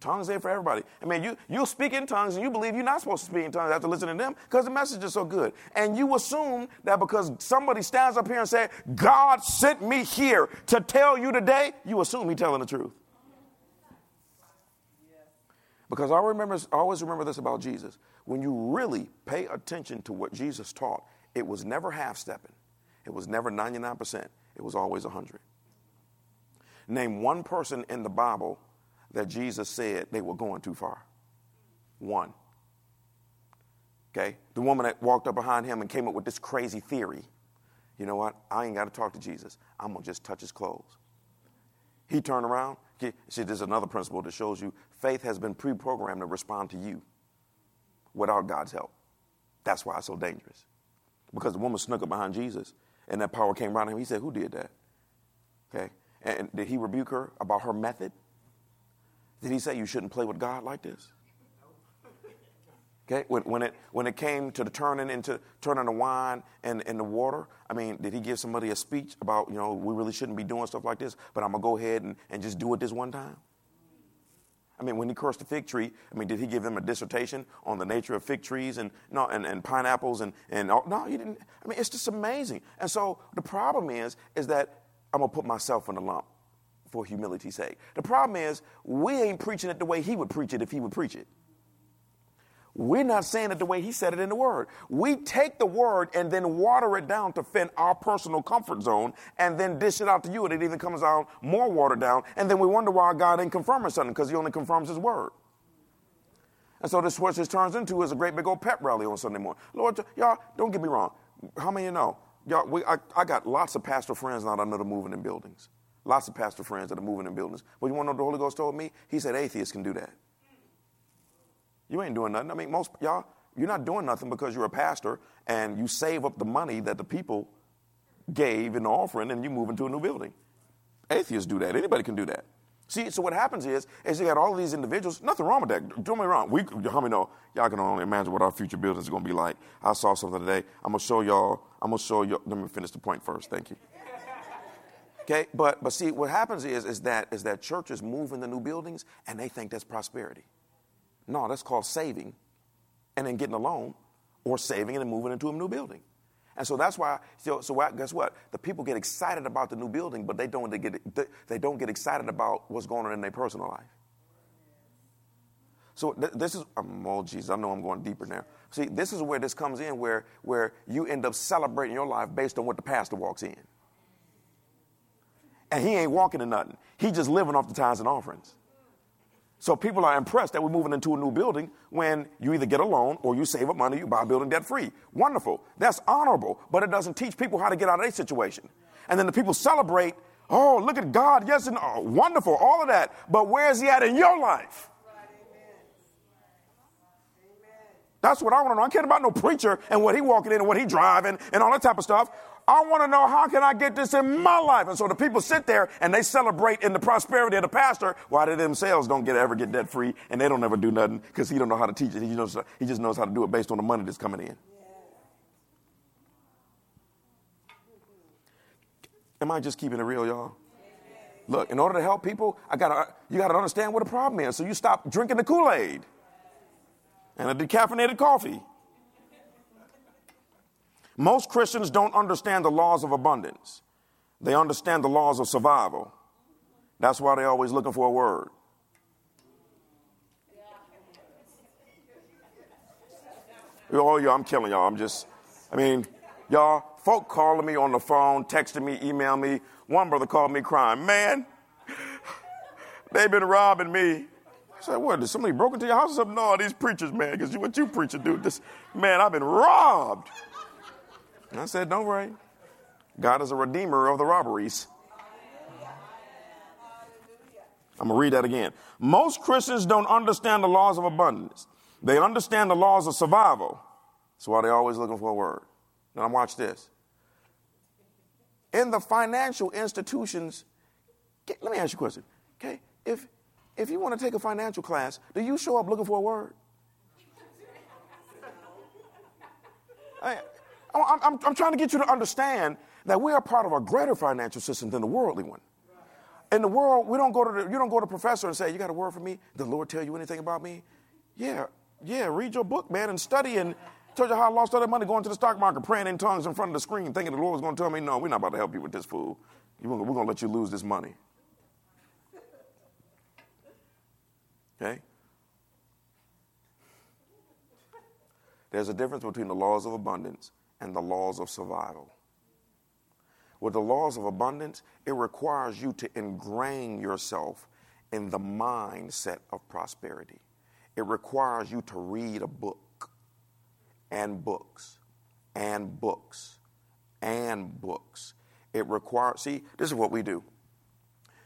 Tongues ain't for everybody. I mean, you, you'll speak in tongues and you believe you're not supposed to speak in tongues after listening to them because the message is so good. And you assume that because somebody stands up here and says, God sent me here to tell you today, you assume he's telling the truth. Because I remember, I always remember this about Jesus. When you really pay attention to what Jesus taught, it was never half stepping. It was never 99%. It was always 100. Name one person in the Bible that Jesus said they were going too far? One. Okay? The woman that walked up behind him and came up with this crazy theory. You know what? I ain't got to talk to Jesus. I'm going to just touch his clothes. He turned around. See, there's another principle that shows you faith has been pre programmed to respond to you without God's help. That's why it's so dangerous. Because the woman snuck up behind Jesus and that power came around him. He said, Who did that? Okay. And did he rebuke her about her method? Did he say you shouldn't play with God like this? Okay, when, when, it, when it came to the turning into turning the wine and, and the water, I mean, did he give somebody a speech about, you know, we really shouldn't be doing stuff like this, but I'm going to go ahead and, and just do it this one time? I mean, when he cursed the fig tree, I mean, did he give them a dissertation on the nature of fig trees and, no, and, and pineapples and, and all? no, he didn't. I mean, it's just amazing. And so the problem is, is that I'm going to put myself in the lump for humility's sake. The problem is, we ain't preaching it the way he would preach it if he would preach it. We're not saying it the way he said it in the word. We take the word and then water it down to fit our personal comfort zone and then dish it out to you and it even comes out more watered down. And then we wonder why God ain't confirming something because he only confirms his word. And so this what this turns into is a great big old pep rally on Sunday morning. Lord, y'all, don't get me wrong. How many of you know? Y'all, we, I, I got lots of pastor friends now that are moving in buildings. Lots of pastor friends that are moving in buildings. But you want to know what the Holy Ghost told me? He said atheists can do that. You ain't doing nothing. I mean, most y'all, you're not doing nothing because you're a pastor and you save up the money that the people gave in the offering and you move into a new building. Atheists do that. Anybody can do that. See, so what happens is, is you got all these individuals. Nothing wrong with that. Don't me wrong. We, how many know? Y'all can only imagine what our future buildings are going to be like. I saw something today. I'm gonna show y'all. I'm gonna show you. Let me finish the point first. Thank you. Okay, but but see, what happens is is that is that churches move in the new buildings and they think that's prosperity. No, that's called saving and then getting a loan or saving and then moving into a new building. And so that's why, so, so guess what? The people get excited about the new building, but they don't, they, get, they don't get excited about what's going on in their personal life. So th- this is, oh, Jesus, I know I'm going deeper now. See, this is where this comes in, where, where you end up celebrating your life based on what the pastor walks in. And he ain't walking in nothing. He just living off the tithes and offerings. So people are impressed that we're moving into a new building when you either get a loan or you save up money, you buy a building debt free. Wonderful. That's honorable, but it doesn't teach people how to get out of their situation. And then the people celebrate, oh, look at God, yes, and oh, wonderful, all of that. But where is He at in your life? That's what I want to know. I care about no preacher and what he walking in and what he driving and all that type of stuff. I want to know how can I get this in my life? And so the people sit there and they celebrate in the prosperity of the pastor while they themselves don't get ever get debt free and they don't ever do nothing because he don't know how to teach it. He, knows, he just knows how to do it based on the money that's coming in. Am I just keeping it real, y'all? Look, in order to help people, I gotta you gotta understand what the problem is. So you stop drinking the Kool-Aid and a decaffeinated coffee. Most Christians don't understand the laws of abundance. They understand the laws of survival. That's why they're always looking for a word. Oh, yeah, I'm killing y'all. I'm just, I mean, y'all, folk calling me on the phone, texting me, email me. One brother called me crying, man, they've been robbing me. I said, what, did somebody broke into your house or something? No, these preachers, man, because what you preaching do, this, man, I've been robbed. And I said, Don't worry. God is a redeemer of the robberies. I'm going to read that again. Most Christians don't understand the laws of abundance. They understand the laws of survival. That's why they're always looking for a word. Now, watch this. In the financial institutions, let me ask you a question. Okay, if if you want to take a financial class, do you show up looking for a word? I, I'm, I'm, I'm trying to get you to understand that we are part of a greater financial system than the worldly one. In the world, we don't go to the, you don't go to professor and say, "You got a word for me? Did the Lord tell you anything about me?" Yeah, yeah. Read your book, man, and study and tell you how I lost all that money going to the stock market, praying in tongues in front of the screen, thinking the Lord was going to tell me, "No, we're not about to help you with this fool. We're going to let you lose this money." Okay. There's a difference between the laws of abundance and the laws of survival. With the laws of abundance, it requires you to ingrain yourself in the mindset of prosperity. It requires you to read a book and books and books and books. It requires, see, this is what we do.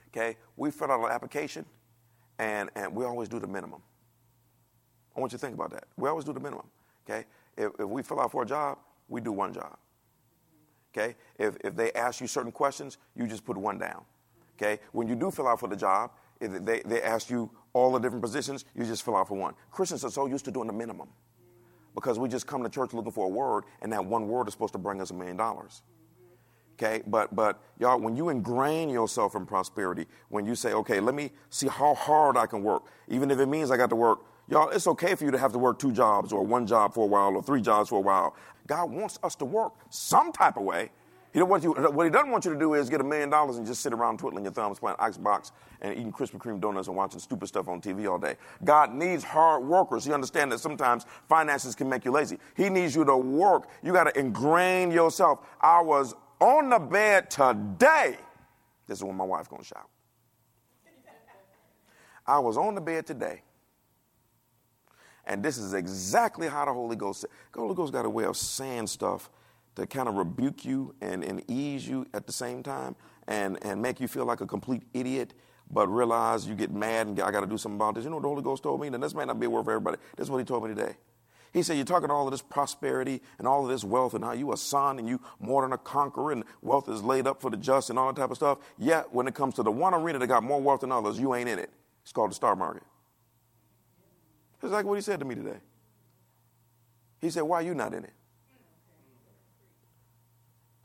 Okay? We fill out an application and, and we always do the minimum. I want you to think about that. We always do the minimum. Okay? If, if we fill out for a job, we do one job. Okay? If, if they ask you certain questions, you just put one down. Okay? When you do fill out for the job, if they, they ask you all the different positions, you just fill out for one. Christians are so used to doing the minimum because we just come to church looking for a word, and that one word is supposed to bring us a million dollars. Okay, but but y'all, when you ingrain yourself in prosperity, when you say, okay, let me see how hard I can work, even if it means I got to work, y'all, it's okay for you to have to work two jobs or one job for a while or three jobs for a while. God wants us to work some type of way. He don't want you, what he doesn't want you to do is get a million dollars and just sit around twiddling your thumbs, playing Xbox and eating Krispy Kreme donuts and watching stupid stuff on TV all day. God needs hard workers. You understand that sometimes finances can make you lazy. He needs you to work. You got to ingrain yourself. I was on the bed today. This is when my wife's to shout. I was on the bed today. And this is exactly how the Holy Ghost. The Holy Ghost got a way of saying stuff to kind of rebuke you and, and ease you at the same time and, and make you feel like a complete idiot, but realize you get mad and I got to do something about this. You know what the Holy Ghost told me? And this may not be a word for everybody. This is what he told me today. He said, You're talking all of this prosperity and all of this wealth and how you a son and you more than a conqueror and wealth is laid up for the just and all that type of stuff. Yet, when it comes to the one arena that got more wealth than others, you ain't in it. It's called the stock market. It's like what he said to me today. He said, Why are you not in it?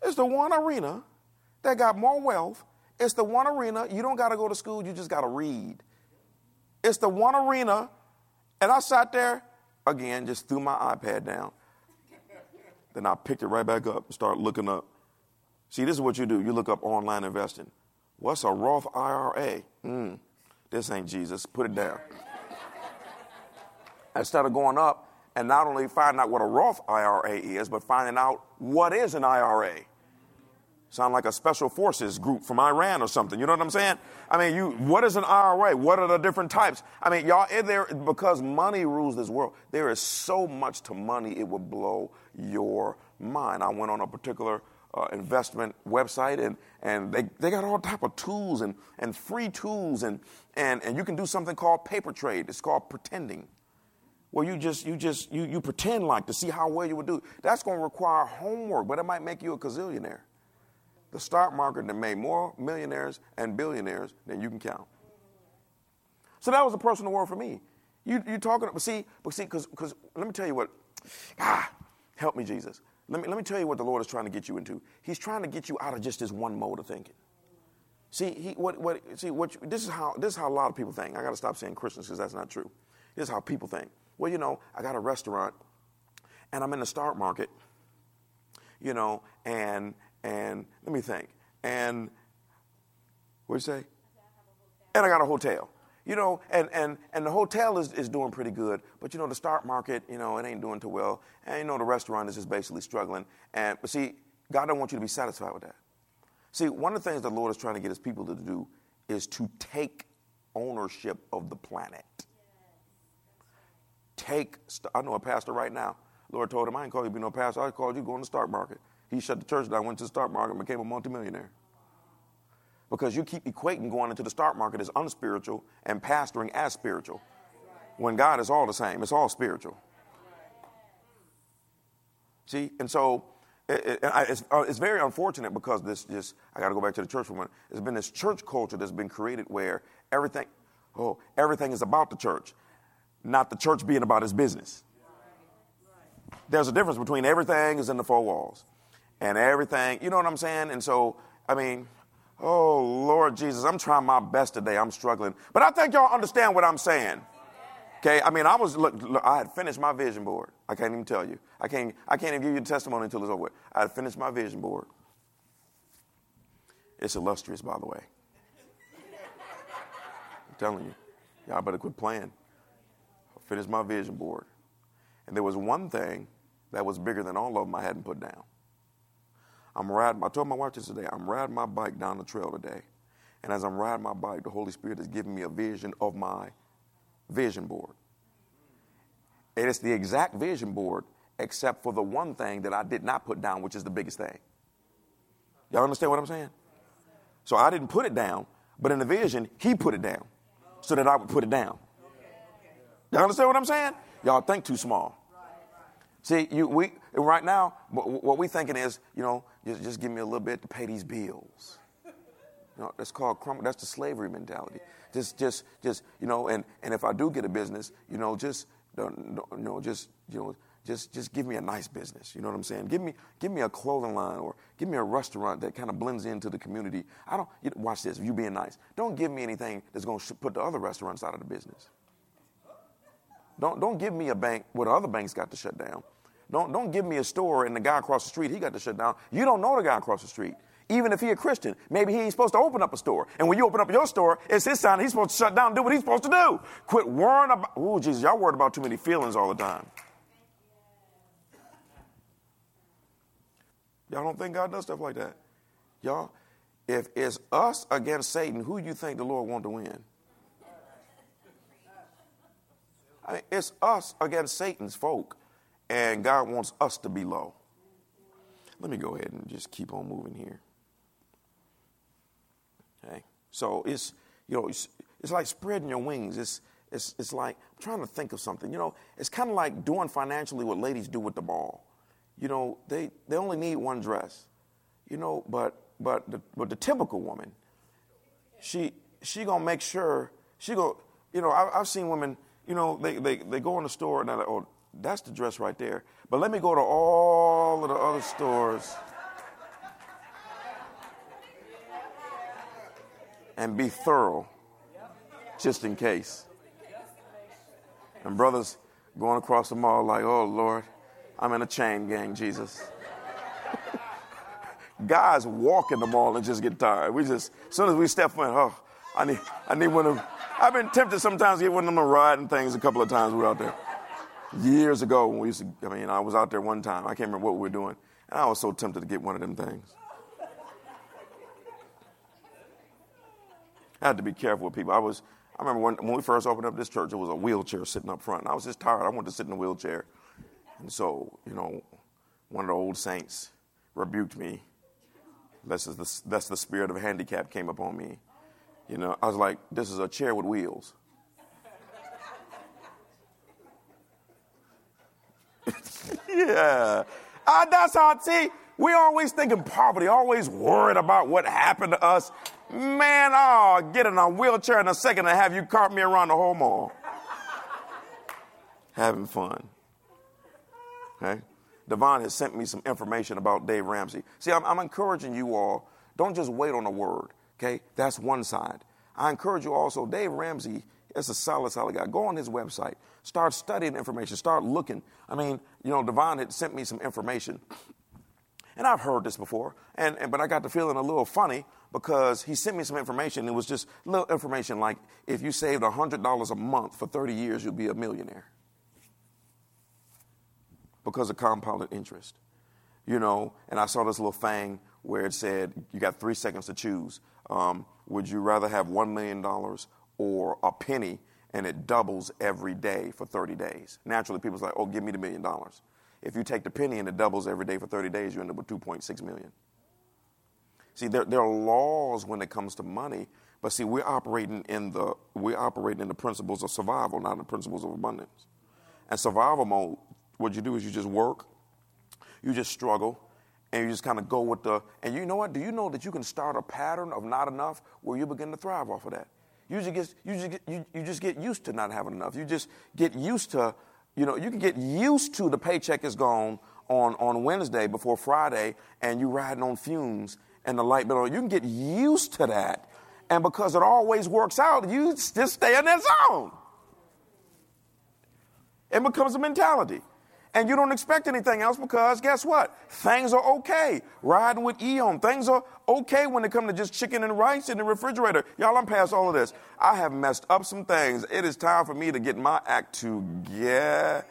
It's the one arena that got more wealth. It's the one arena you don't got to go to school, you just got to read. It's the one arena, and I sat there again, just threw my iPad down. then I picked it right back up and started looking up. See, this is what you do you look up online investing. What's a Roth IRA? Hmm, this ain't Jesus. Put it down. Instead of going up and not only finding out what a Roth IRA is, but finding out what is an IRA. Sound like a special forces group from Iran or something. You know what I'm saying? I mean, you, what is an IRA? What are the different types? I mean, y'all, there, because money rules this world, there is so much to money, it will blow your mind. I went on a particular uh, investment website and, and they, they got all type of tools and, and free tools and, and, and you can do something called paper trade. It's called pretending. Well, you just you just you you pretend like to see how well you would do. That's going to require homework, but it might make you a gazillionaire the stock market that made more millionaires and billionaires than you can count. So that was a personal word for me. You you talking? But see, but see, because because let me tell you what. Ah, help me, Jesus. Let me let me tell you what the Lord is trying to get you into. He's trying to get you out of just this one mode of thinking. See, he what what see what you, this is how this is how a lot of people think. I got to stop saying Christians because that's not true. This is how people think. Well, you know, I got a restaurant, and I'm in the stock market. You know, and and let me think. And what'd you say? And I got a hotel. You know, and, and, and the hotel is, is doing pretty good, but you know, the stock market, you know, it ain't doing too well. And you know, the restaurant is just basically struggling. And but see, God don't want you to be satisfied with that. See, one of the things the Lord is trying to get his people to do is to take ownership of the planet. Take, I know a pastor right now. Lord told him, I ain't call you to be no pastor. I called you to go in the stock market. He shut the church down, went to the stock market, and became a multimillionaire. Because you keep equating going into the stock market as unspiritual and pastoring as spiritual. When God is all the same, it's all spiritual. See, and so it, it, it's, uh, it's, very unfortunate because this just, I got to go back to the church for a minute. There's been this church culture that's been created where everything, oh, everything is about the church, not the church being about his business. There's a difference between everything is in the four walls and everything. You know what I'm saying? And so, I mean, oh, Lord Jesus, I'm trying my best today. I'm struggling. But I think y'all understand what I'm saying. Okay, I mean, I was look, look, I had finished my vision board. I can't even tell you. I can't. I can't even give you the testimony until it's over. I had finished my vision board. It's illustrious, by the way. I'm telling you, y'all better quit playing. Finished my vision board, and there was one thing that was bigger than all of them I hadn't put down. I'm riding, I told my wife this today, I'm riding my bike down the trail today, And as I'm riding my bike, the Holy Spirit is giving me a vision of my vision board. And it's the exact vision board, except for the one thing that I did not put down, which is the biggest thing. Y'all understand what I'm saying? So I didn't put it down, but in the vision, he put it down so that I would put it down. Y'all understand what I'm saying? Y'all think too small. See, you, we, right now, what we thinking is, you know, just, just give me a little bit to pay these bills. You know, that's called crumble. That's the slavery mentality. Just, just, just, you know, and, and if I do get a business, you know, just, you know, just, you know, just, just give me a nice business. You know what I'm saying? Give me, give me a clothing line or give me a restaurant that kind of blends into the community. I don't, you, watch this, you being nice. Don't give me anything that's going to put the other restaurants out of the business. Don't, don't give me a bank where the other banks got to shut down. Don't, don't give me a store and the guy across the street, he got to shut down. You don't know the guy across the street. Even if he a Christian, maybe he ain't supposed to open up a store. And when you open up your store, it's his sign. He's supposed to shut down and do what he's supposed to do. Quit worrying about, oh, Jesus, y'all worried about too many feelings all the time. Y'all don't think God does stuff like that? Y'all, if it's us against Satan, who do you think the Lord want to win? I mean, it's us against Satan's folk, and God wants us to be low. Let me go ahead and just keep on moving here. Okay, so it's you know it's, it's like spreading your wings. It's it's it's like I'm trying to think of something. You know, it's kind of like doing financially what ladies do with the ball you know, they, they only need one dress, you know, but, but, the, but the typical woman, she, she gonna make sure, she go, you know, I, have seen women, you know, they, they, they go in the store and they're like, oh, that's the dress right there. But let me go to all of the other stores and be thorough just in case. And brothers going across the mall like, oh, Lord, I'm in a chain gang, Jesus. Guys walk in the mall and just get tired. We just, as soon as we step in, oh, I need, I need one of them. I've been tempted sometimes to get one of them riding things a couple of times we were out there. Years ago, when we used to, I mean, I was out there one time. I can't remember what we were doing. And I was so tempted to get one of them things. I had to be careful with people. I was, I remember when, when we first opened up this church, there was a wheelchair sitting up front. And I was just tired. I wanted to sit in the wheelchair. And so, you know, one of the old saints rebuked me. That's the, that's the spirit of handicap came upon me. You know, I was like, this is a chair with wheels. yeah. Uh, that's how, see, we always thinking poverty, always worried about what happened to us. Man, I'll get in a wheelchair in a second and have you cart me around the whole mall. Having fun. Okay? Devon has sent me some information about Dave Ramsey. See, I'm, I'm encouraging you all, don't just wait on a word. Okay? That's one side. I encourage you also, Dave Ramsey is a solid, solid guy. Go on his website. Start studying information. Start looking. I mean, you know, Devon had sent me some information. And I've heard this before, and, and, but I got the feeling a little funny because he sent me some information. It was just little information like if you saved $100 a month for 30 years, you'll be a millionaire because of compounded interest. You know, and I saw this little thing where it said you got three seconds to choose. Um, would you rather have $1 million or a penny and it doubles every day for 30 days? Naturally, people's like, oh, give me the million dollars. If you take the penny and it doubles every day for 30 days, you end up with 2.6 million. See, there, there are laws when it comes to money, but see, we're operating in the we're operating in the principles of survival, not the principles of abundance. And survival mode what you do is you just work, you just struggle, and you just kind of go with the. And you know what? Do you know that you can start a pattern of not enough where you begin to thrive off of that? You just get, you just get, you, you just get used to not having enough. You just get used to, you know, you can get used to the paycheck is gone on, on Wednesday before Friday, and you riding on fumes and the light bill. You can get used to that, and because it always works out, you just stay in that zone. It becomes a mentality and you don't expect anything else because guess what? Things are okay. Riding with Eon, things are okay when it comes to just chicken and rice in the refrigerator. Y'all, I'm past all of this. I have messed up some things. It is time for me to get my act together.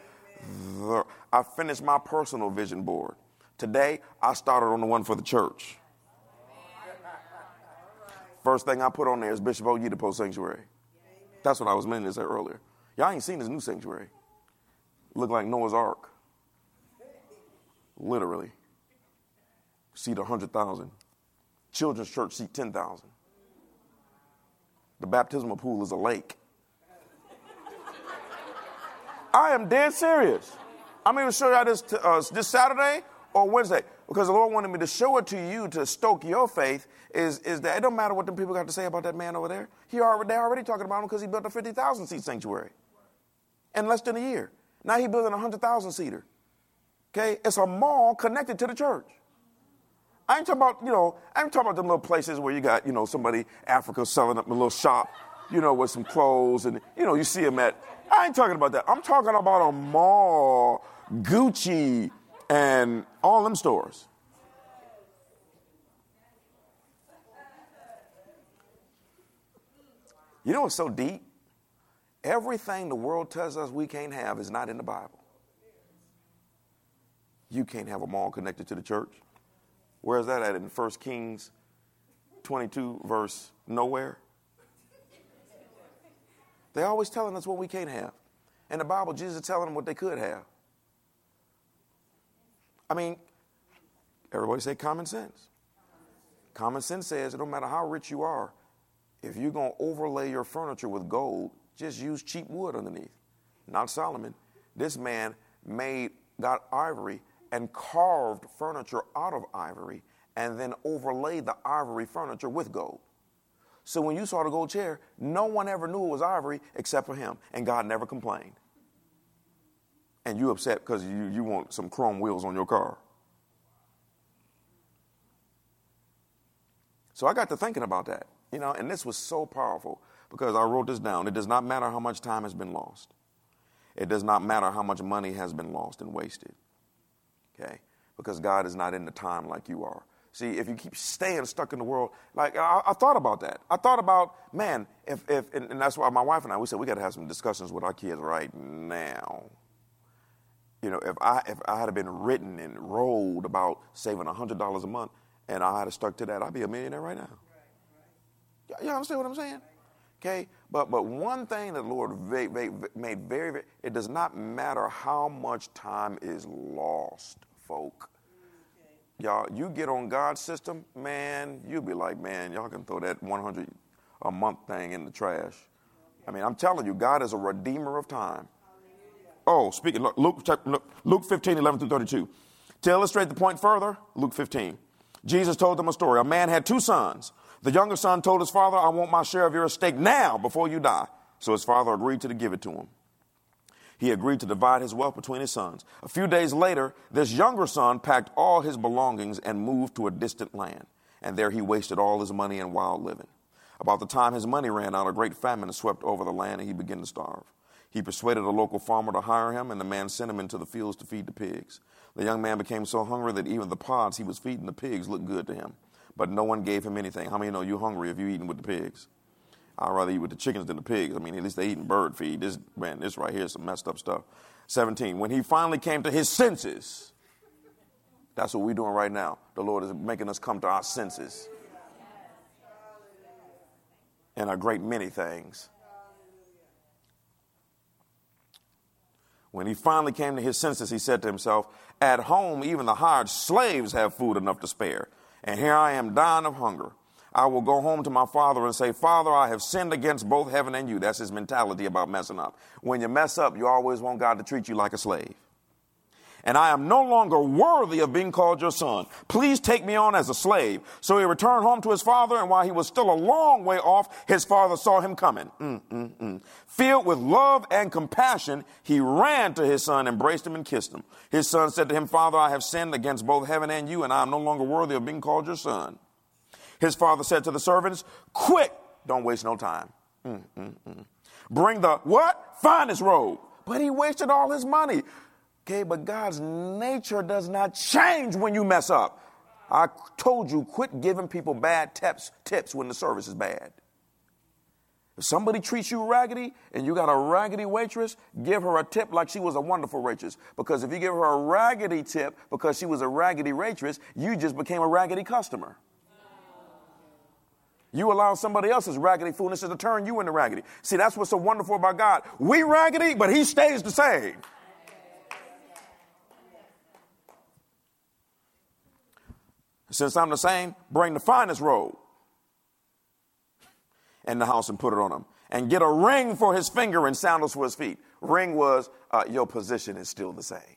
I finished my personal vision board. Today, I started on the one for the church. First thing I put on there is Bishop Oyedepo Sanctuary. That's what I was meaning to say earlier. Y'all ain't seen his new sanctuary. Look like Noah's Ark. Literally. Seat 100,000. Children's church seat 10,000. The baptismal pool is a lake. I am dead serious. I'm going to show y'all this, uh, this Saturday or Wednesday because the Lord wanted me to show it to you to stoke your faith. Is, is that it don't matter what the people got to say about that man over there. He already, they're already talking about him because he built a 50,000 seat sanctuary in less than a year. Now he's building a 100,000 seater. Okay? It's a mall connected to the church. I ain't talking about, you know, I ain't talking about them little places where you got, you know, somebody, Africa, selling up a little shop, you know, with some clothes and, you know, you see them at, I ain't talking about that. I'm talking about a mall, Gucci, and all them stores. You know what's so deep? Everything the world tells us we can't have is not in the Bible. You can't have a mall connected to the church. Where is that at in 1 Kings 22, verse nowhere? They're always telling us what we can't have. In the Bible, Jesus is telling them what they could have. I mean, everybody say common sense. Common sense says it don't matter how rich you are, if you're going to overlay your furniture with gold, just use cheap wood underneath. Not Solomon. This man made, got ivory and carved furniture out of ivory and then overlaid the ivory furniture with gold. So when you saw the gold chair, no one ever knew it was ivory except for him, and God never complained. And you upset because you, you want some chrome wheels on your car. So I got to thinking about that, you know, and this was so powerful because I wrote this down. It does not matter how much time has been lost. It does not matter how much money has been lost and wasted okay? Because God is not in the time like you are. See, if you keep staying stuck in the world, like I, I thought about that. I thought about, man, if, if and, and that's why my wife and I, we said we got to have some discussions with our kids right now. You know, if I if I had been written and rolled about saving hundred dollars a month, and I had stuck to that, I'd be a millionaire right now. Y'all understand what I'm saying? Okay, but but one thing that the Lord made very, very, it does not matter how much time is lost folk. Y'all, you get on God's system, man, you'll be like, man, y'all can throw that 100 a month thing in the trash. I mean, I'm telling you, God is a redeemer of time. Oh, speaking, look, Luke, Luke 15, 11 through 32. To illustrate the point further, Luke 15. Jesus told them a story. A man had two sons. The younger son told his father, I want my share of your estate now before you die. So his father agreed to give it to him he agreed to divide his wealth between his sons. A few days later, this younger son packed all his belongings and moved to a distant land. And there he wasted all his money in wild living. About the time his money ran out, a great famine swept over the land and he began to starve. He persuaded a local farmer to hire him, and the man sent him into the fields to feed the pigs. The young man became so hungry that even the pods he was feeding the pigs looked good to him. But no one gave him anything. How many know you're hungry if you're eating with the pigs? I'd rather eat with the chickens than the pigs. I mean, at least they're eating bird feed. This man, this right here is some messed up stuff. 17. When he finally came to his senses, that's what we're doing right now. The Lord is making us come to our senses. And a great many things. When he finally came to his senses, he said to himself, At home, even the hired slaves have food enough to spare. And here I am dying of hunger. I will go home to my father and say, Father, I have sinned against both heaven and you. That's his mentality about messing up. When you mess up, you always want God to treat you like a slave. And I am no longer worthy of being called your son. Please take me on as a slave. So he returned home to his father, and while he was still a long way off, his father saw him coming. Mm, mm, mm. Filled with love and compassion, he ran to his son, embraced him, and kissed him. His son said to him, Father, I have sinned against both heaven and you, and I am no longer worthy of being called your son. His father said to the servants, Quick, don't waste no time. Mm, mm, mm. Bring the what? Finest robe. But he wasted all his money. Okay, but God's nature does not change when you mess up. I told you, quit giving people bad tips, tips when the service is bad. If somebody treats you raggedy and you got a raggedy waitress, give her a tip like she was a wonderful waitress. Because if you give her a raggedy tip because she was a raggedy waitress, you just became a raggedy customer. You allow somebody else's raggedy foolishness to turn you into raggedy. See, that's what's so wonderful about God. We raggedy, but He stays the same. Since I'm the same, bring the finest robe in the house and put it on him. And get a ring for his finger and sandals for his feet. Ring was, uh, your position is still the same.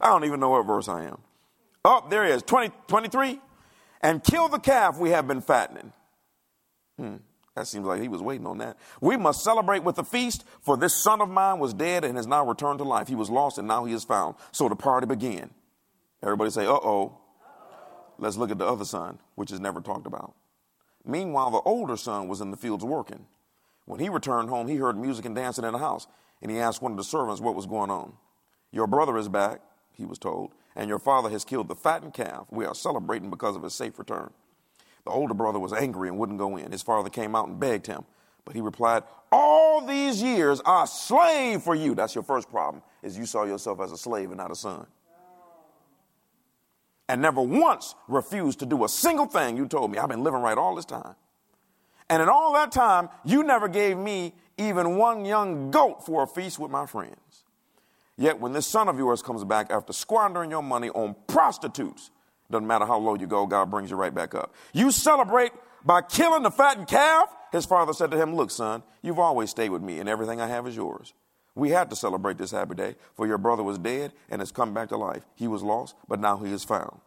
I don't even know what verse I am. Oh, there he is, 20, 23. And kill the calf we have been fattening. Hmm. That seems like he was waiting on that. We must celebrate with a feast, for this son of mine was dead and has now returned to life. He was lost and now he is found. So the party began. Everybody say, uh oh. Let's look at the other son, which is never talked about. Meanwhile, the older son was in the fields working. When he returned home, he heard music and dancing in the house, and he asked one of the servants what was going on. Your brother is back, he was told, and your father has killed the fattened calf. We are celebrating because of his safe return. The older brother was angry and wouldn't go in. His father came out and begged him, but he replied, All these years I slave for you. That's your first problem, is you saw yourself as a slave and not a son. And never once refused to do a single thing you told me. I've been living right all this time. And in all that time, you never gave me even one young goat for a feast with my friends. Yet when this son of yours comes back after squandering your money on prostitutes, doesn't matter how low you go, God brings you right back up. You celebrate by killing the fattened calf? His father said to him, Look, son, you've always stayed with me, and everything I have is yours. We had to celebrate this happy day, for your brother was dead and has come back to life. He was lost, but now he is found.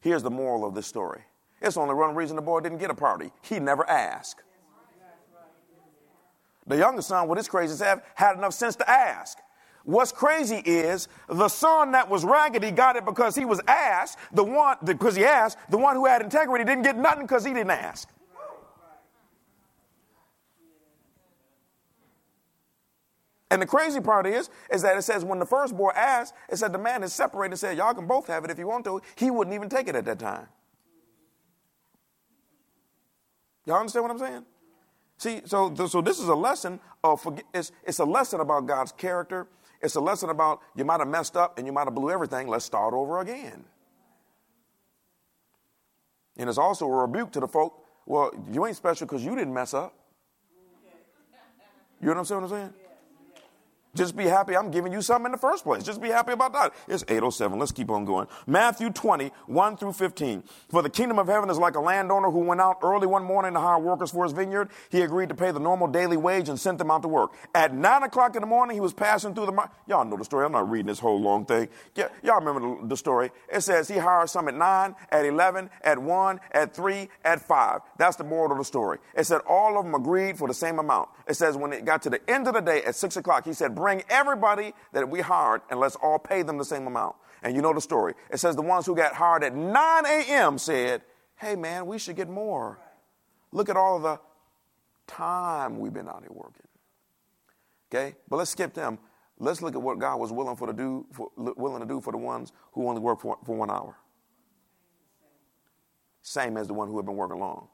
Here's the moral of this story it's only one reason the boy didn't get a party. He never asked. The younger son, with his crazy self, had enough sense to ask. What's crazy is the son that was raggedy got it because he was asked. The one because he asked. The one who had integrity didn't get nothing because he didn't ask. And the crazy part is, is that it says when the first boy asked, it said the man is separated and said, Y'all can both have it if you want to. He wouldn't even take it at that time. Y'all understand what I'm saying? See, so, so this is a lesson of it's, it's a lesson about God's character it's a lesson about you might have messed up and you might have blew everything. Let's start over again. And it's also a rebuke to the folk. Well, you ain't special because you didn't mess up. You know what I'm saying? Just be happy I'm giving you something in the first place. Just be happy about that. It's 807. Let's keep on going. Matthew 20, 1 through 15. For the kingdom of heaven is like a landowner who went out early one morning to hire workers for his vineyard. He agreed to pay the normal daily wage and sent them out to work. At 9 o'clock in the morning, he was passing through the Y'all know the story. I'm not reading this whole long thing. Yeah, y'all remember the, the story. It says he hired some at 9, at 11, at 1, at 3, at 5. That's the moral of the story. It said all of them agreed for the same amount. It says when it got to the end of the day at 6 o'clock, he said, bring everybody that we hired and let's all pay them the same amount. And you know the story. It says the ones who got hired at 9 a.m. said, hey man, we should get more. Look at all the time we've been out here working. Okay? But let's skip them. Let's look at what God was willing for to do for, willing to do for the ones who only work for, for one hour. Same as the one who had been working long.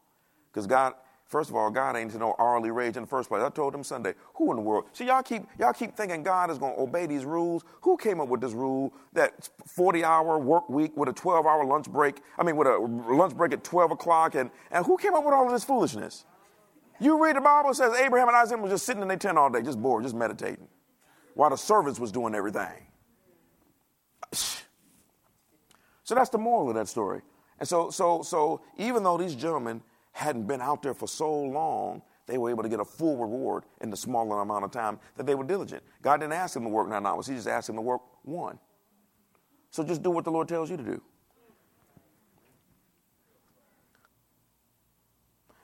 Because God, First of all, God ain't no hourly wage in the first place. I told him Sunday, who in the world? See, y'all keep y'all keep thinking God is going to obey these rules. Who came up with this rule that 40 hour work week with a 12 hour lunch break? I mean, with a lunch break at 12 o'clock, and and who came up with all of this foolishness? You read the Bible, it says Abraham and Isaac were just sitting in their tent all day, just bored, just meditating, while the servants was doing everything. So that's the moral of that story. And so, so, so even though these gentlemen hadn't been out there for so long, they were able to get a full reward in the smaller amount of time that they were diligent. God didn't ask them to work nine hours, He just asked them to work one. So just do what the Lord tells you to do.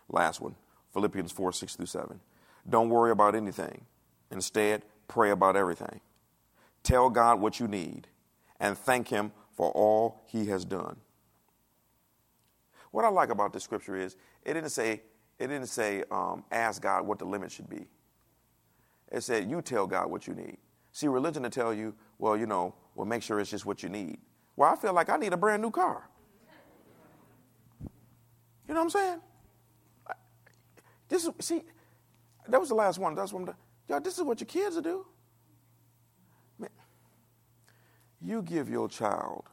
Last one Philippians 4 6 through 7. Don't worry about anything. Instead, pray about everything. Tell God what you need and thank Him for all He has done. What I like about this scripture is it didn't say, it didn't say um, ask God what the limit should be. It said you tell God what you need. See, religion to tell you, well, you know, well, make sure it's just what you need. Well, I feel like I need a brand new car. You know what I'm saying? This is, see, that was the last one. That's one. Y'all, this is what your kids will do. Man, you give your child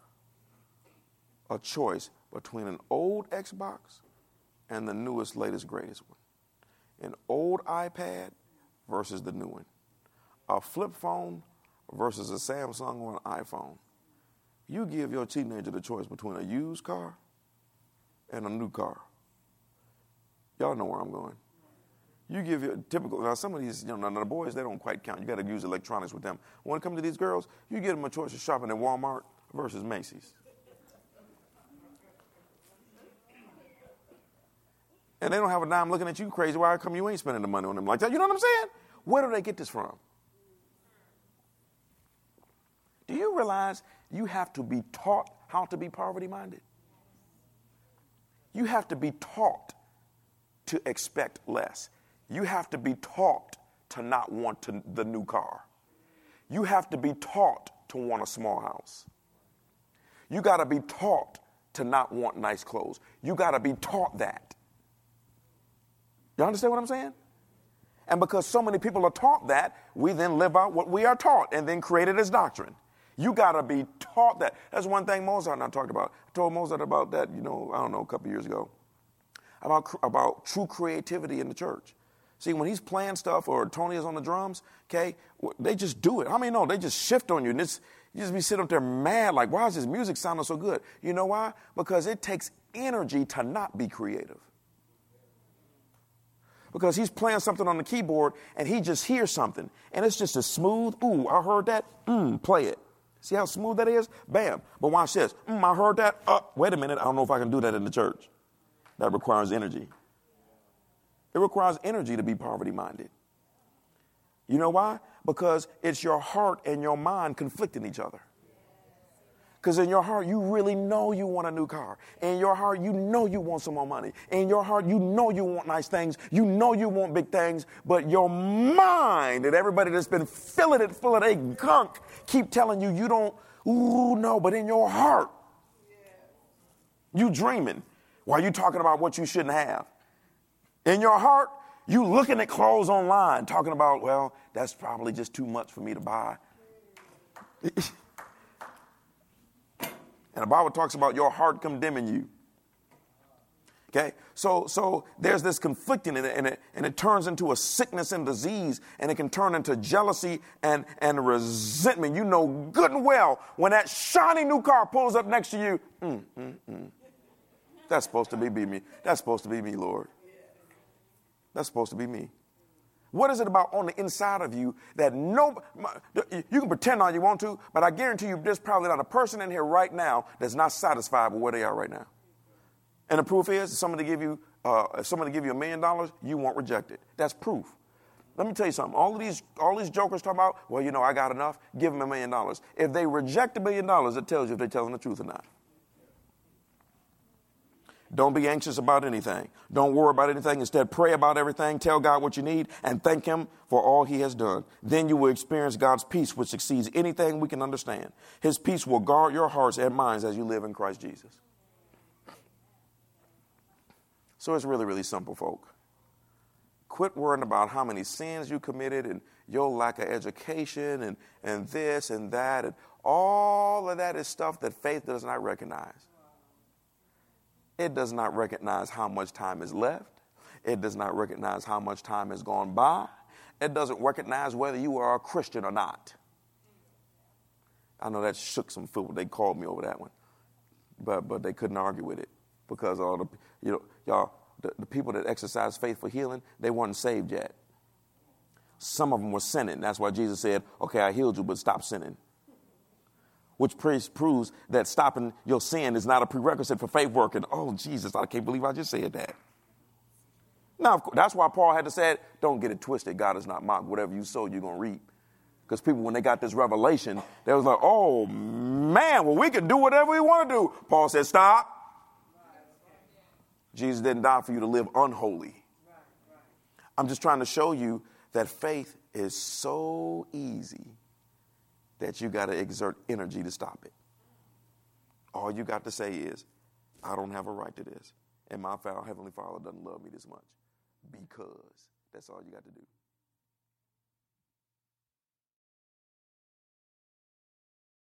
a choice between an old Xbox and the newest, latest, greatest one. An old iPad versus the new one. A flip phone versus a Samsung or an iPhone. You give your teenager the choice between a used car and a new car. Y'all know where I'm going. You give your typical now some of these, you know, the boys they don't quite count. You got to use electronics with them. When it comes to these girls, you give them a choice of shopping at Walmart versus Macy's. And they don't have a dime looking at you crazy. Why come you ain't spending the money on them like that? You know what I'm saying? Where do they get this from? Do you realize you have to be taught how to be poverty minded? You have to be taught to expect less. You have to be taught to not want to, the new car. You have to be taught to want a small house. You got to be taught to not want nice clothes. You got to be taught that. You understand what I'm saying? And because so many people are taught that, we then live out what we are taught and then create it as doctrine. You got to be taught that. That's one thing Mozart and I talked about. I told Mozart about that, you know, I don't know, a couple years ago, about, about true creativity in the church. See, when he's playing stuff or Tony is on the drums, okay, they just do it. How many know? They just shift on you. And it's, you just be sitting up there mad, like, why is this music sounding so good? You know why? Because it takes energy to not be creative. Because he's playing something on the keyboard and he just hears something. And it's just a smooth, ooh, I heard that, mm, play it. See how smooth that is? Bam. But watch this. Mm, I heard that. Uh, wait a minute. I don't know if I can do that in the church. That requires energy. It requires energy to be poverty minded. You know why? Because it's your heart and your mind conflicting each other. Because in your heart, you really know you want a new car. In your heart, you know you want some more money. In your heart, you know you want nice things. You know you want big things. But your mind and everybody that's been filling it full of a gunk keep telling you you don't, ooh, no. But in your heart, you dreaming while you talking about what you shouldn't have. In your heart, you looking at clothes online, talking about, well, that's probably just too much for me to buy. And the Bible talks about your heart condemning you. Okay, so so there's this conflicting in it, and it, and it turns into a sickness and disease, and it can turn into jealousy and, and resentment. You know good and well when that shiny new car pulls up next to you, mm, mm, mm. that's supposed to be, be me. That's supposed to be me, Lord. That's supposed to be me. What is it about on the inside of you that no, you can pretend all you want to, but I guarantee you there's probably not a person in here right now that's not satisfied with where they are right now. And the proof is, if somebody give you, uh, if somebody give you a million dollars, you won't reject it. That's proof. Let me tell you something. All of these, all these jokers talk about, well, you know, I got enough. Give them a million dollars. If they reject a million dollars, it tells you if they're telling the truth or not. Don't be anxious about anything. Don't worry about anything. Instead, pray about everything. Tell God what you need and thank Him for all He has done. Then you will experience God's peace, which exceeds anything we can understand. His peace will guard your hearts and minds as you live in Christ Jesus. So it's really, really simple, folk. Quit worrying about how many sins you committed and your lack of education and, and this and that. And all of that is stuff that faith does not recognize. It does not recognize how much time is left. It does not recognize how much time has gone by. It doesn't recognize whether you are a Christian or not. I know that shook some people. They called me over that one, but but they couldn't argue with it because all the you know y'all the, the people that exercise faith for healing they weren't saved yet. Some of them were sinning. That's why Jesus said, "Okay, I healed you, but stop sinning." Which proves that stopping your sin is not a prerequisite for faith working. Oh, Jesus, I can't believe I just said that. Now, that's why Paul had to say, don't get it twisted. God is not mocked. Whatever you sow, you're going to reap. Because people, when they got this revelation, they was like, oh, man, well, we can do whatever we want to do. Paul said, stop. Jesus didn't die for you to live unholy. I'm just trying to show you that faith is so easy that you got to exert energy to stop it. All you got to say is, I don't have a right to this. And my Heavenly Father doesn't love me this much because that's all you got to do.